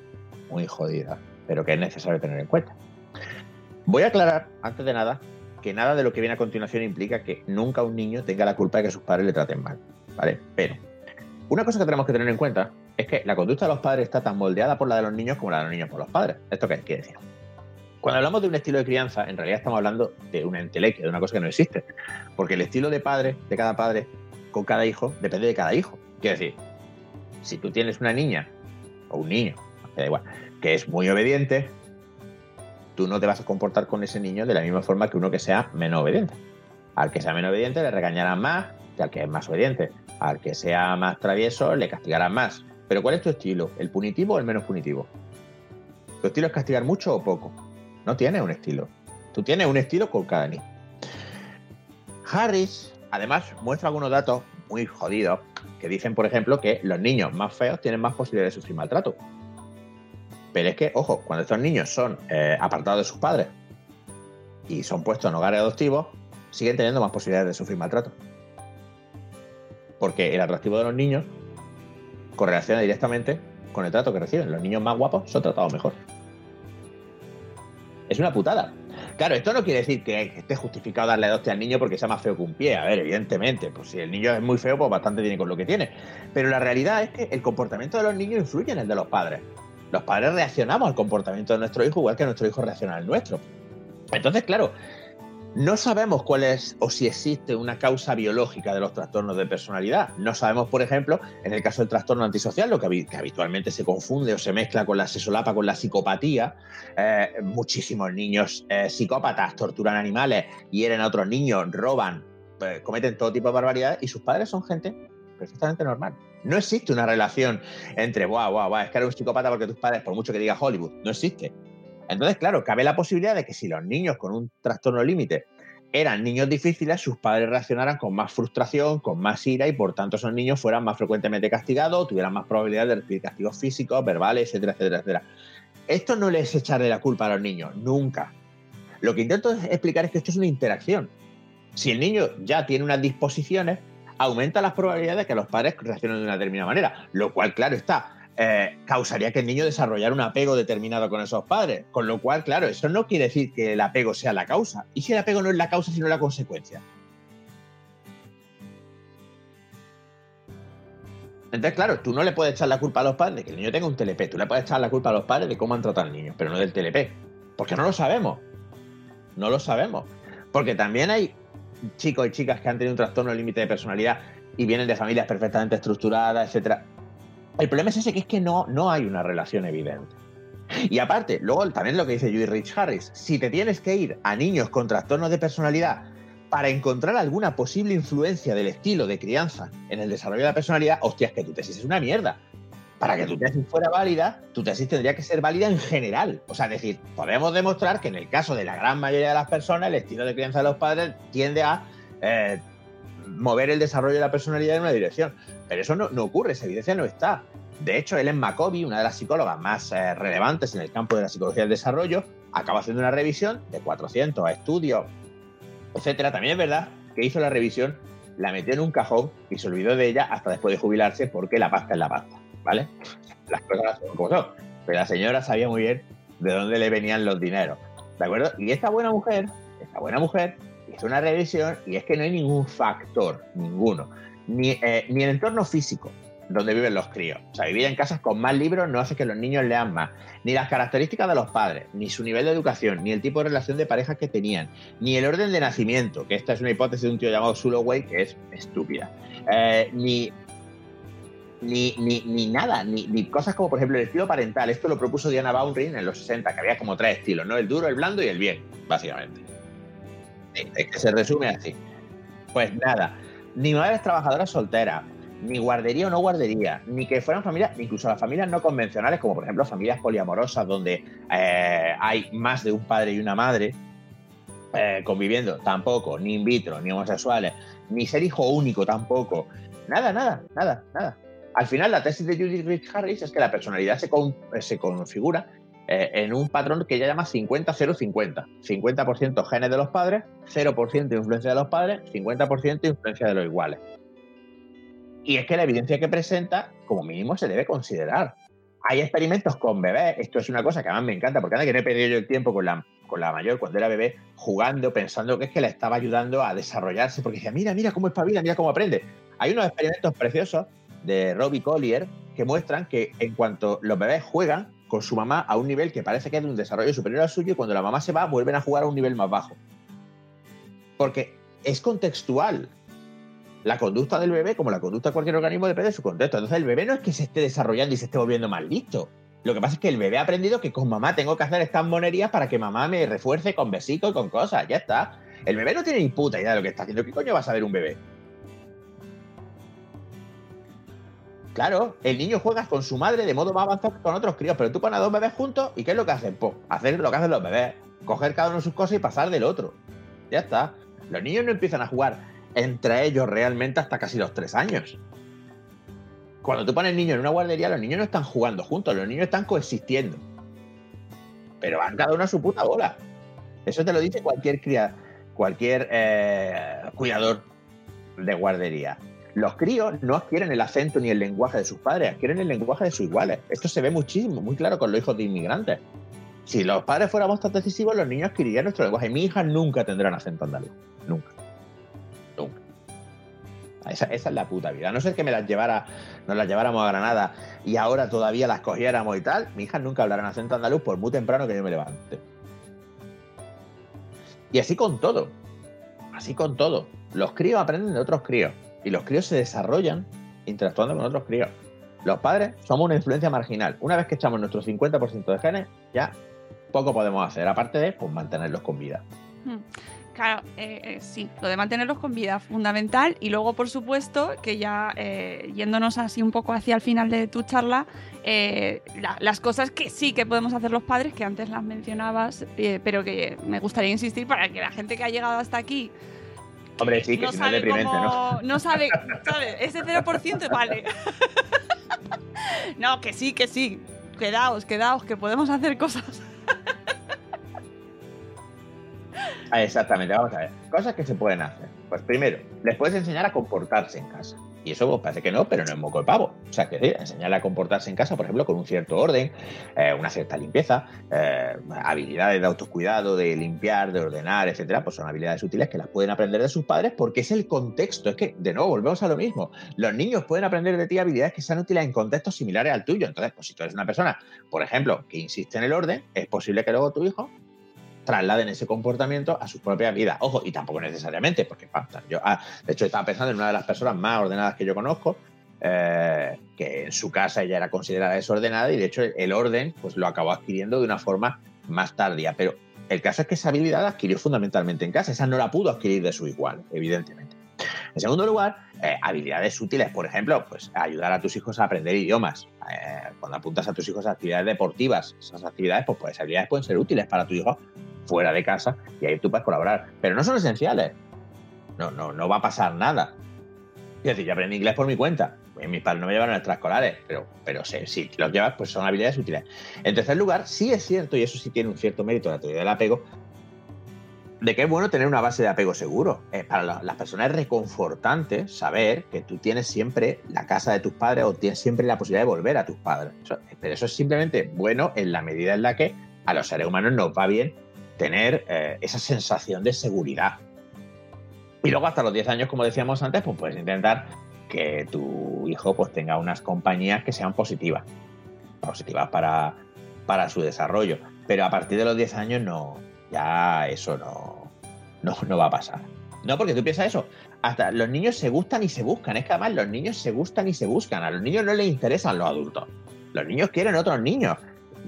muy jodida, pero que es necesario tener en cuenta. Voy a aclarar, antes de nada, que nada de lo que viene a continuación implica que nunca un niño tenga la culpa de que sus padres le traten mal, ¿vale? Pero una cosa que tenemos que tener en cuenta es que la conducta de los padres está tan moldeada por la de los niños como la de los niños por los padres. ¿Esto qué quiere decir? Cuando hablamos de un estilo de crianza, en realidad estamos hablando de una entelequia, de una cosa que no existe. Porque el estilo de padre, de cada padre, con cada hijo, depende de cada hijo. Quiere decir, si tú tienes una niña o un niño, da igual, que es muy obediente, tú no te vas a comportar con ese niño de la misma forma que uno que sea menos obediente. Al que sea menos obediente le regañarán más que al que es más obediente. Al que sea más travieso le castigarán más. Pero ¿cuál es tu estilo? ¿El punitivo o el menos punitivo? ¿Tu estilo es castigar mucho o poco? No tienes un estilo. Tú tienes un estilo con cada niño. Harris, además, muestra algunos datos muy jodidos que dicen, por ejemplo, que los niños más feos tienen más posibilidades de sufrir maltrato. Pero es que, ojo, cuando estos niños son eh, apartados de sus padres y son puestos en hogares adoptivos, siguen teniendo más posibilidades de sufrir maltrato. Porque el atractivo de los niños correlaciona directamente con el trato que reciben. Los niños más guapos son tratados mejor. Es una putada. Claro, esto no quiere decir que esté justificado darle dos al niño porque sea más feo que un pie. A ver, evidentemente, pues si el niño es muy feo, pues bastante tiene con lo que tiene. Pero la realidad es que el comportamiento de los niños influye en el de los padres. Los padres reaccionamos al comportamiento de nuestro hijo igual que nuestro hijo reacciona al nuestro. Entonces, claro, no sabemos cuál es o si existe una causa biológica de los trastornos de personalidad. No sabemos, por ejemplo, en el caso del trastorno antisocial, lo que, habitualmente se confunde o se mezcla con la sesolapa, con la psicopatía. Eh, muchísimos niños eh, psicópatas torturan animales, hieren a otros niños, roban, eh, cometen todo tipo de barbaridades y sus padres son gente perfectamente normal. No existe una relación entre, guau, guau, guau, es que eres un psicópata porque tus padres, por mucho que diga Hollywood, no existe. Entonces, claro, cabe la posibilidad de que si los niños con un trastorno límite eran niños difíciles, sus padres reaccionaran con más frustración, con más ira y por tanto esos niños fueran más frecuentemente castigados, tuvieran más probabilidad de recibir castigos físicos, verbales, etcétera, etcétera, etcétera. Esto no les echarle la culpa a los niños, nunca. Lo que intento explicar es que esto es una interacción. Si el niño ya tiene unas disposiciones, aumenta las probabilidades de que los padres reaccionen de una determinada manera, lo cual, claro está, eh, causaría que el niño desarrollara un apego determinado con esos padres. Con lo cual, claro, eso no quiere decir que el apego sea la causa. ¿Y si el apego no es la causa, sino la consecuencia? Entonces, claro, tú no le puedes echar la culpa a los padres de que el niño tenga un TLP. Tú le puedes echar la culpa a los padres de cómo han tratado al niño, pero no del TLP. Porque no lo sabemos. No lo sabemos. Porque también hay chicos y chicas que han tenido un trastorno límite de personalidad y vienen de familias perfectamente estructuradas, etcétera, el problema es ese que es que no, no hay una relación evidente. Y aparte, luego también lo que dice Judy Rich Harris, si te tienes que ir a niños con trastornos de personalidad para encontrar alguna posible influencia del estilo de crianza en el desarrollo de la personalidad, hostias, que tu tesis es una mierda. Para que tu tesis fuera válida, tu tesis tendría que ser válida en general. O sea, es decir, podemos demostrar que en el caso de la gran mayoría de las personas, el estilo de crianza de los padres tiende a eh, mover el desarrollo de la personalidad en una dirección. Pero eso no, ocurre, esa evidencia no está. De hecho, Ellen McCovey, una de las psicólogas más eh, relevantes en el campo de la psicología del desarrollo, acaba haciendo una revisión de 400 estudios, etcétera. También es verdad que hizo la revisión, la metió en un cajón y se olvidó de ella hasta después de jubilarse porque la pasta es la pasta, ¿vale? Las cosas son como son. Pero la señora sabía muy bien de dónde le venían los dineros, ¿de acuerdo? Y esta buena mujer, esta buena mujer, hizo una revisión y es que no hay ningún factor, ninguno ni, eh, ni el entorno físico donde viven los críos. O sea, vivir en casas con más libros no hace que los niños lean más. Ni las características de los padres, ni su nivel de educación, ni el tipo de relación de pareja que tenían, ni el orden de nacimiento, que esta es una hipótesis de un tío llamado Suloway que es estúpida. Eh, ni, ni, ni, nada, ni, ni, cosas como, por ejemplo, el estilo parental. Esto lo propuso Diana Baurin en los 60, que había como tres estilos, ¿no? El duro, el blando y el bien, básicamente. Es que se resume así. Pues nada, ni madres trabajadoras solteras, ni guardería o no guardería, ni que fueran familias, incluso las familias no convencionales, como por ejemplo familias poliamorosas, donde eh, hay más de un padre y una madre eh, conviviendo, tampoco, ni in vitro, ni homosexuales, ni ser hijo único tampoco. Nada, nada, nada, nada. Al final, la tesis de Judith Rich Harris es que la personalidad se, se configura eh, en un patrón que ella llama 50-0-50. 50%, genes de los padres, 0% influencia de los padres, 50% influencia de los iguales. Y es que la evidencia que presenta, como mínimo, se debe considerar. Hay experimentos con bebés, esto es una cosa que además me encanta, porque anda que no he perdido yo el tiempo con la, con la mayor cuando era bebé, jugando, pensando que es que la estaba ayudando a desarrollarse, porque decía, mira, mira cómo es para vida, mira cómo aprende. Hay unos experimentos preciosos de Robbie Collier que muestran que en cuanto los bebés juegan, con su mamá a un nivel que parece que es de un desarrollo superior al suyo y cuando la mamá se va vuelven a jugar a un nivel más bajo. Porque es contextual. La conducta del bebé, como la conducta de cualquier organismo, depende de su contexto. Entonces el bebé no es que se esté desarrollando y se esté volviendo más listo. Lo que pasa es que el bebé ha aprendido que con mamá tengo que hacer estas monerías para que mamá me refuerce con besitos y con cosas. Ya está. El bebé no tiene ni puta idea de lo que está haciendo. ¿Qué coño va a saber un bebé? Claro, el niño juega con su madre de modo más avanzado que con otros críos, pero tú pones a dos bebés juntos y ¿qué es lo que hacen? Pues hacer lo que hacen los bebés, coger cada uno sus cosas y pasar del otro. Ya está. Los niños no empiezan a jugar entre ellos realmente hasta casi los tres años. Cuando tú pones niños en una guardería, los niños no están jugando juntos, los niños están coexistiendo. Pero van cada uno a su puta bola. Eso te lo dice cualquier cría, cualquier eh, cuidador de guardería. Los críos no adquieren el acento ni el lenguaje de sus padres, adquieren el lenguaje de sus iguales. Esto se ve muchísimo, muy claro con los hijos de inmigrantes. Si los padres fuéramos tan decisivos, los niños adquirirían nuestro lenguaje. Mi hija nunca tendrá acento andaluz. Nunca. Nunca. Esa, es la puta vida. No ser que me las llevara, nos las lleváramos a Granada y ahora todavía las cogiéramos y tal, mi hija nunca hablará en acento andaluz por muy temprano que yo me levante. Y así con todo. Así con todo. Los críos aprenden de otros críos. Y los críos se desarrollan interactuando con otros críos. Los padres somos una influencia marginal. Una vez que echamos nuestro 50% de genes, ya poco podemos hacer, aparte de pues, mantenerlos con vida. Hmm. Claro, eh, eh, sí, lo de mantenerlos con vida, fundamental. Y luego, por supuesto, que ya eh, yéndonos así un poco hacia el final de tu charla, la, las cosas que sí que podemos hacer los padres, que antes las mencionabas, pero que me gustaría insistir para que la gente que ha llegado hasta aquí Hombre, sí, que no si no es deprimente, cómo- ¿no? No sabe, ¿sabe? Ese 0% vale. no, que sí, que sí. Quedaos, quedaos, que podemos hacer cosas. Ah, Exactamente, vamos a ver. Cosas que se pueden hacer. Pues primero, les puedes enseñar a comportarse en casa. Y eso pues, parece que no, pero no es moco de pavo. O sea, que sí, enseñarle a comportarse en casa, por ejemplo, con un cierto orden, eh, una cierta limpieza, eh, habilidades de autocuidado, de limpiar, de ordenar, etcétera, pues son habilidades útiles que las pueden aprender de sus padres porque es el contexto. Es que, de nuevo, volvemos a lo mismo. Los niños pueden aprender de ti habilidades que sean útiles en contextos similares al tuyo. Entonces, pues si tú eres una persona, por ejemplo, que insiste en el orden, es posible que luego tu hijo trasladen ese comportamiento a su propia vida. Ojo, y tampoco necesariamente, porque pa, yo, ah, de hecho, estaba pensando en una de las personas más ordenadas que yo conozco, eh, que en su casa ella era considerada desordenada y de hecho el, orden pues lo acabó adquiriendo de una forma más tardía. Pero el caso es que esa habilidad la adquirió fundamentalmente en casa, esa no la pudo adquirir de su igual, evidentemente. En segundo lugar, eh, habilidades útiles, por ejemplo, pues ayudar a tus hijos a aprender idiomas. Eh, cuando apuntas a tus hijos a actividades deportivas, esas actividades, pues, pues habilidades pueden ser útiles para tu hijo fuera de casa y ahí tú puedes colaborar. Pero no son esenciales. No, no, no va a pasar nada. Es decir, yo aprendí inglés por mi cuenta. Pues mis padres no me llevaron extraescolares, pero, pero si los llevas, pues son habilidades útiles. En tercer lugar, sí es cierto, y eso sí tiene un cierto mérito la teoría del apego, de que es bueno tener una base de apego seguro. Eh, para la- las personas es reconfortante saber que tú tienes siempre la casa de tus padres o tienes siempre la posibilidad de volver a tus padres. Pero eso es simplemente bueno en la medida en la que a los seres humanos nos va bien tener eh, esa sensación de seguridad. Y luego hasta los 10 años, como decíamos antes, pues puedes intentar que tu hijo pues tenga unas compañías que sean positivas. Positivas para, para su desarrollo. Pero a partir de los 10 años no, ya eso no, no, no va a pasar. No, porque tú piensas eso. Hasta los niños se gustan y se buscan. Es que además los niños se gustan y se buscan. A los niños no les interesan los adultos. Los niños quieren otros niños.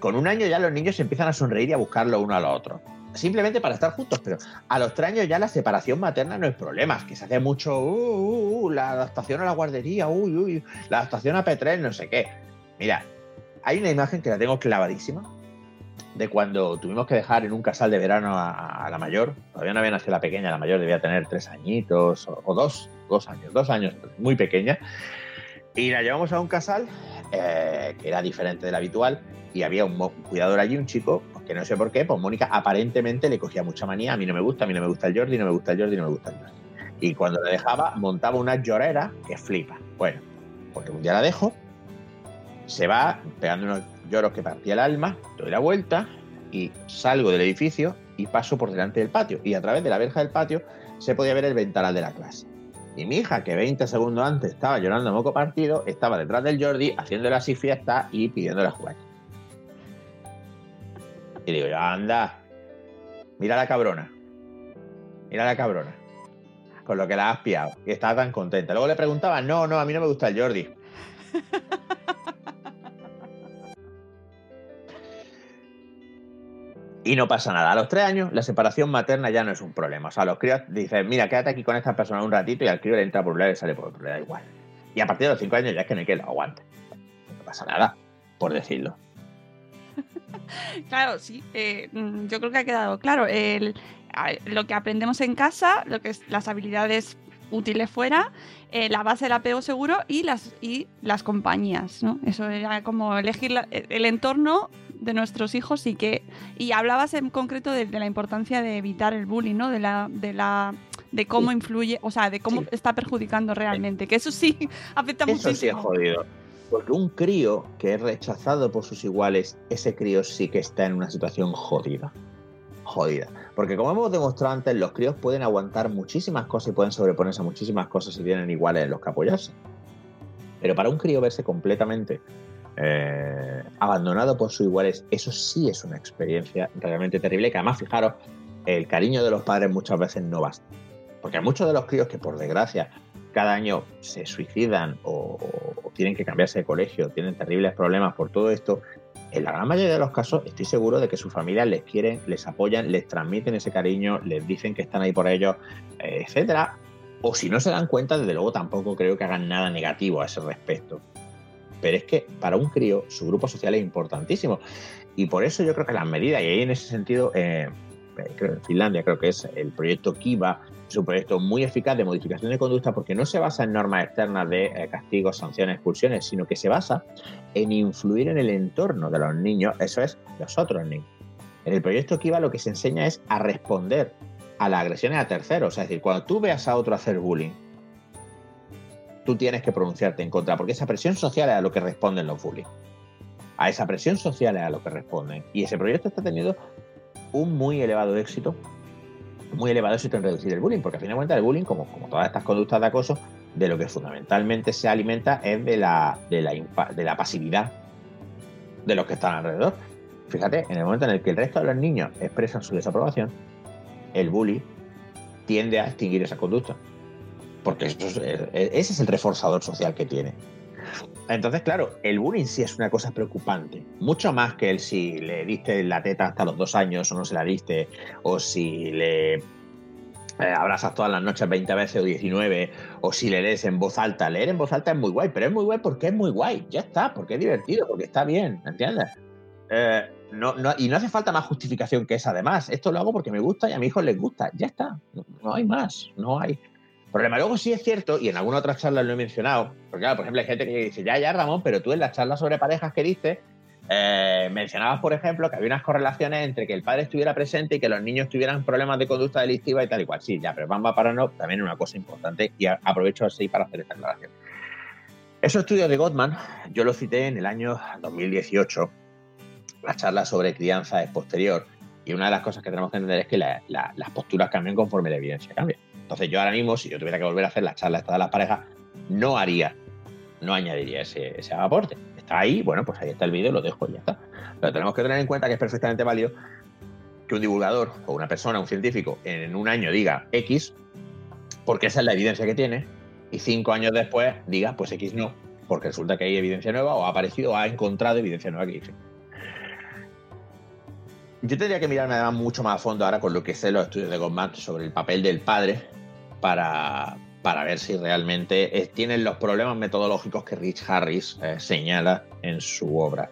Con un año ya los niños se empiezan a sonreír y a buscarlo uno a los otros. Simplemente para estar juntos, pero a los tres años ya la separación materna no es problema. Que se hace mucho, uh, uh, uh, la adaptación a la guardería, uy, uy, la adaptación a P3, no sé qué. Mira, hay una imagen que la tengo clavadísima de cuando tuvimos que dejar en un casal de verano a, la mayor. Todavía no había nacido la pequeña, la mayor debía tener tres añitos o, dos, dos años, dos años, muy pequeña. Y la llevamos a un casal eh, que era diferente del habitual y había un cuidador allí, un chico, que no sé por qué, pues Mónica aparentemente le cogía mucha manía, a mí no me gusta, a mí no me gusta el Jordi, no me gusta el Jordi, no me gusta el Jordi. Y cuando le dejaba, montaba una llorera que flipa. Bueno, pues un día la dejo, se va pegando unos lloros que partía el alma, doy la vuelta y salgo del edificio y paso por delante del patio. Y a través de la verja del patio se podía ver el ventanal de la clase. Y mi hija, que 20 segundos antes estaba llorando a moco partido, estaba detrás del Jordi haciéndole así fiesta y pidiéndole jugar. Y digo anda, mira la cabrona. Mira la cabrona. Con lo que la has piado. Y estaba tan contenta. Luego le preguntaba, no, no, a mí no me gusta el Jordi. Y no pasa nada. A los tres años, la separación materna ya no es un problema. O sea, los críos dicen, mira, quédate aquí con esta persona un ratito y al crío le entra por un lado y sale por otro, le da igual. Y a partir de los cinco años ya es que no hay que lo aguante. No pasa nada, por decirlo. Claro, sí. eh, mm, yo creo que ha quedado claro. El- lo que aprendemos en casa, lo que es las habilidades útiles fuera, eh, la base del apego seguro y las, y las compañías, ¿no? Eso era como elegir la- el entorno de nuestros hijos y que... Y hablabas en concreto de, de la importancia de evitar el bullying, ¿no? De la, de la de cómo influye, o sea, de cómo Sí. está perjudicando realmente, que eso sí afecta Eso sí es muchísimo. jodido. Porque un crío que es rechazado por sus iguales, ese crío sí que está en una situación jodida. Jodida. Porque como hemos demostrado antes, los críos pueden aguantar muchísimas cosas y pueden sobreponerse a muchísimas cosas si tienen iguales en los que apoyarse. Pero para un crío verse completamente eh, abandonado por sus iguales, eso sí es una experiencia realmente terrible. Que además, fijaros, el cariño de los padres muchas veces no basta. Porque muchos de los críos que, por desgracia, cada año se suicidan o, tienen que cambiarse de colegio, tienen terribles problemas por todo esto, en la gran mayoría de los casos estoy seguro de que sus familias les quieren, les apoyan, les transmiten ese cariño, les dicen que están ahí por ellos, eh, etcétera. O si no se dan cuenta, desde luego tampoco creo que hagan nada negativo a ese respecto. Pero es que para un crío su grupo social es importantísimo. Y por eso yo creo que las medidas, y ahí en ese sentido, eh, eh, en Finlandia creo que es el proyecto Kiva, es un proyecto muy eficaz de modificación de conducta porque no se basa en normas externas de eh, castigos, sanciones, expulsiones, sino que se basa en influir en el entorno de los niños, eso es, los otros niños. En el proyecto Kiva lo que se enseña es a responder a las agresiones a terceros, es decir, cuando tú veas a otro hacer bullying, tú tienes que pronunciarte en contra, porque esa presión social es a lo que responden los bullying. A esa presión social es a lo que responden. Y ese proyecto está teniendo un muy elevado éxito muy elevado éxito en reducir el bullying, porque a fin de cuentas el bullying, como, como todas estas conductas de acoso, de lo que fundamentalmente se alimenta es de la, de la, de la pasividad de los que están alrededor. Fíjate, en el momento en el que el resto de los niños expresan su desaprobación, el bully tiende a extinguir esa conducta. Porque eso es- ese es el reforzador social que tiene. Entonces, claro, el bullying sí es una cosa preocupante. Mucho más que el si le diste la teta hasta los dos años o no se la diste, o si le eh, abrazas todas las noches 20 veces o 19, o si le lees en voz alta. Leer en voz alta es muy guay, pero es muy guay porque es muy guay. Ya está, porque es divertido, porque está bien, ¿entiendes? Eh, no, no- y no hace falta más justificación que esa, además. Esto lo hago porque me gusta y a mi hijo les gusta. Ya está, no, no hay más, no hay. Problema. Luego sí es cierto, y en alguna otra charla lo he mencionado, porque claro, por ejemplo, hay gente que dice, ya, ya, Ramón, pero tú en las charlas sobre parejas que diste, eh, mencionabas, por ejemplo, que había unas correlaciones entre que el padre estuviera presente y que los niños tuvieran problemas de conducta delictiva y tal y cual. Sí, ya, pero vamos a pararnos también en una cosa importante y aprovecho así para hacer esta aclaración. Esos estudios de Gottman, yo los cité en el año 2018, la charla sobre crianza es posterior, y una de las cosas que tenemos que entender es que la- la- las posturas cambian conforme la evidencia cambia. Entonces yo ahora mismo, si yo tuviera que volver a hacer la charla esta de las parejas, no haría, no añadiría ese, aporte. Está ahí, bueno, pues ahí está el vídeo, lo dejo y ya está. Pero tenemos que tener en cuenta que es perfectamente válido que un divulgador o una persona, un científico, en un año diga X, porque esa es la evidencia que tiene, y cinco años después diga, pues X no, porque resulta que hay evidencia nueva o ha aparecido o ha encontrado evidencia nueva que dice. Yo tendría que mirarme además mucho más a fondo ahora con lo que sé los estudios de Gottman sobre el papel del padre para, para ver si realmente eh, tienen los problemas metodológicos que Rich Harris eh, señala en su obra.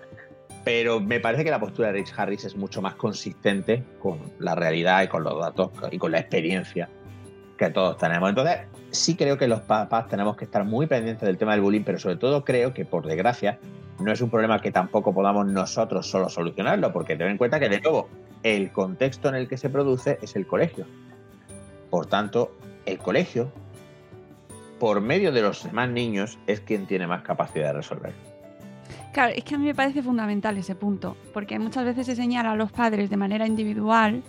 Pero me parece que la postura de Rich Harris es mucho más consistente con la realidad y con los datos y con la experiencia que todos tenemos. Entonces, sí creo que los papás tenemos que estar muy pendientes del tema del bullying, pero sobre todo creo que, por desgracia, no es un problema que tampoco podamos nosotros solo solucionarlo, porque ten en cuenta que, de nuevo, el contexto en el que se produce es el colegio. Por tanto, el colegio, por medio de los demás niños, es quien tiene más capacidad de resolver. Claro, es que a mí me parece fundamental ese punto, porque muchas veces se señala a los padres de manera individual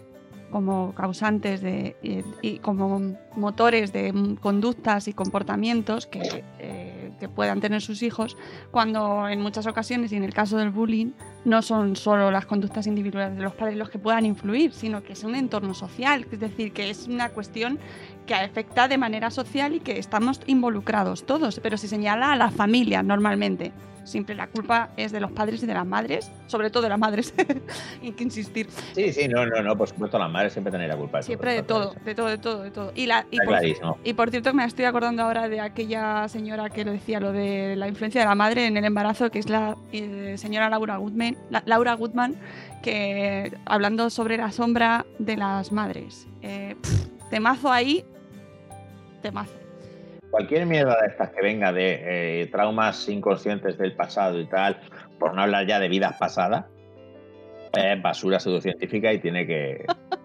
como causantes de, y, como motores de conductas y comportamientos que, eh, que puedan tener sus hijos, cuando en muchas ocasiones, y en el caso del bullying, no son solo las conductas individuales de los padres los que puedan influir, sino que es un entorno social, es decir, que es una cuestión que afecta de manera social y que estamos involucrados todos, pero se señala a la familia normalmente. Siempre la culpa es de los padres y de las madres, sobre todo de las madres, hay que insistir. Sí, sí, no, no, no, por supuesto, las madres siempre tienen la culpa. Siempre de todo, de todo, de todo, de todo. Y, la, y, por, clarísimo. y por cierto, me estoy acordando ahora de aquella señora que lo decía, lo de la influencia de la madre en el embarazo, que es la eh, señora Laura Goodman, la- Laura Goodman, que hablando sobre la sombra de las madres. Eh, pff, temazo ahí, temazo. Cualquier mierda de estas que venga de eh, traumas inconscientes del pasado y tal, por no hablar ya de vidas pasadas, es basura pseudocientífica y tiene que,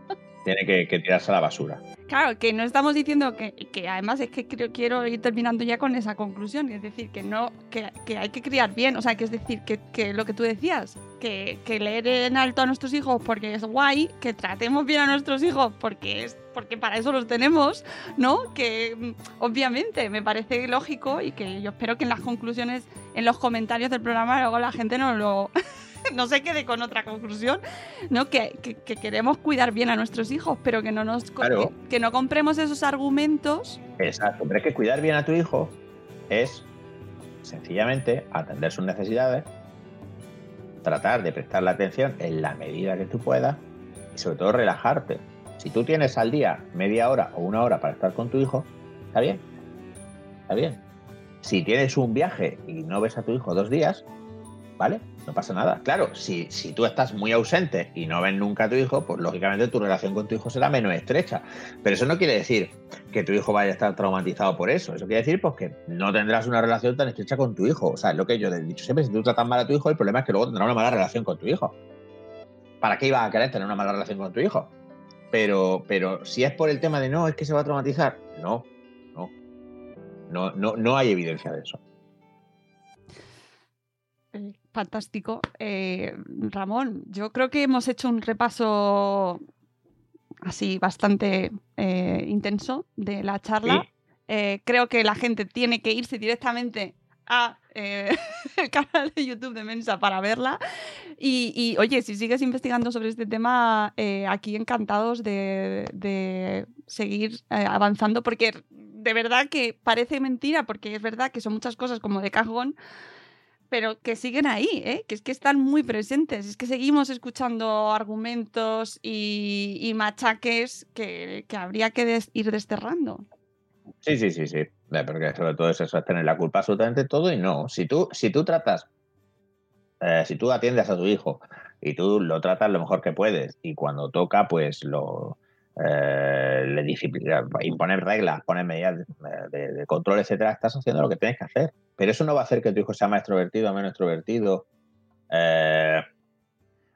tiene que, que tirarse a la basura. Claro, que no estamos diciendo que, que además es que creo, quiero ir terminando ya con esa conclusión, es decir, que no, que, que hay que criar bien, o sea, que es decir, que, lo que tú decías, que, que leer en alto a nuestros hijos porque es guay, que tratemos bien a nuestros hijos porque es porque para eso los tenemos, ¿no? Que mm, obviamente me parece lógico y que yo espero que en las conclusiones, en los comentarios del programa, luego la gente no lo no se quede con otra conclusión, ¿no? Que, que- que queremos cuidar bien a nuestros hijos, pero que no nos Claro. que, que no compremos esos argumentos. Exacto, pero es que cuidar bien a tu hijo es sencillamente atender sus necesidades, tratar de prestarle atención en la medida que tú puedas y sobre todo relajarte. Si tú tienes al día media hora o una hora para estar con tu hijo, está bien, está bien. Si tienes un viaje y no ves a tu hijo dos días, ¿vale? No pasa nada. Claro, si, si tú estás muy ausente y no ves nunca a tu hijo, pues lógicamente tu relación con tu hijo será menos estrecha. Pero eso no quiere decir que tu hijo vaya a estar traumatizado por eso. Eso quiere decir pues, que no tendrás una relación tan estrecha con tu hijo. O sea, es lo que yo he dicho siempre, si tú tratas mal a tu hijo, el problema es que luego tendrá una mala relación con tu hijo. ¿Para qué ibas a querer tener una mala relación con tu hijo? Pero, pero si es por el tema de no, es que se va a traumatizar, no, no. No, no, no hay evidencia de eso. Fantástico. Eh, Ramón, yo creo que hemos hecho un repaso así bastante eh, intenso de la charla. Sí. Eh, creo que la gente tiene que irse directamente a eh, el canal de YouTube de Mensa para verla. Y, y, oye, si sigues investigando sobre este tema, eh, aquí encantados de, de seguir eh, avanzando, porque de verdad que parece mentira, porque es verdad que son muchas cosas como de cajón, pero que siguen ahí, ¿eh? que es que están muy presentes, es que seguimos escuchando argumentos y, y machaques que, que habría que des- ir desterrando. Sí, sí, sí, sí. Eh, Porque sobre todo es eso, es tener la culpa absolutamente todo y no. Si tú, si tú tratas, eh, si tú atiendes a tu hijo y tú lo tratas lo mejor que puedes y cuando toca, pues lo eh, le disciplina, imponer reglas, poner medidas de, control, etcétera, estás haciendo lo que tienes que hacer. Pero eso no va a hacer que tu hijo sea más extrovertido o menos extrovertido eh,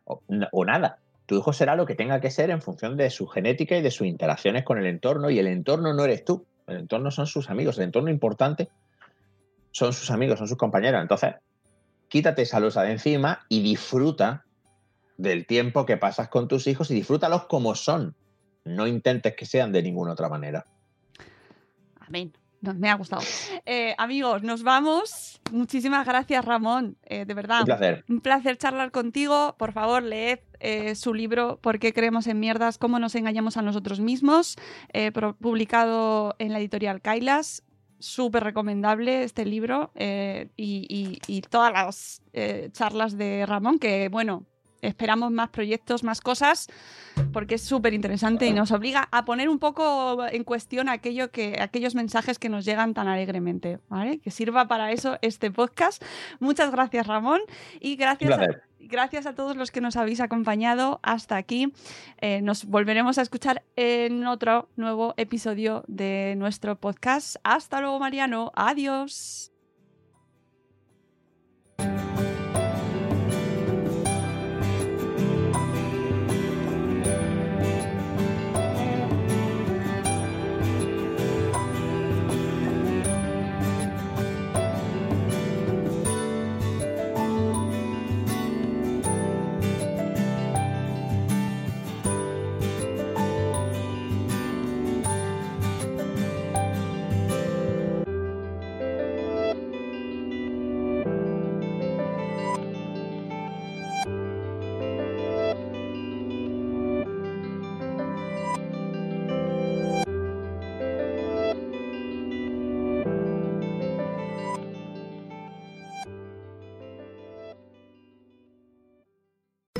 o, o nada. Tu hijo será lo que tenga que ser en función de su genética y de sus interacciones con el entorno y el entorno no eres tú. El entorno son sus amigos. El entorno importante son sus amigos, son sus compañeros. Entonces, quítate esa losa de encima y disfruta del tiempo que pasas con tus hijos y disfrútalos como son. No intentes que sean de ninguna otra manera. Amén. No, me ha gustado. Eh, amigos, nos vamos. Muchísimas gracias, Ramón. Eh, de verdad. Un placer. Un placer charlar contigo. Por favor, leed eh, su libro ¿Por qué creemos en mierdas? ¿Cómo nos engañamos a nosotros mismos? Publicado en la editorial Kailas. Súper recomendable este libro y, y- y todas las charlas de Ramón, que bueno, esperamos más proyectos, más cosas, porque es súper interesante y nos obliga a poner un poco en cuestión aquello que, aquellos mensajes que nos llegan tan alegremente, ¿vale? Que sirva para eso este podcast. Muchas gracias, Ramón, y gracias a. Gracias a todos los que nos habéis acompañado hasta aquí. Eh, nos volveremos a escuchar en otro nuevo episodio de nuestro podcast. Hasta luego, Mariano. Adiós.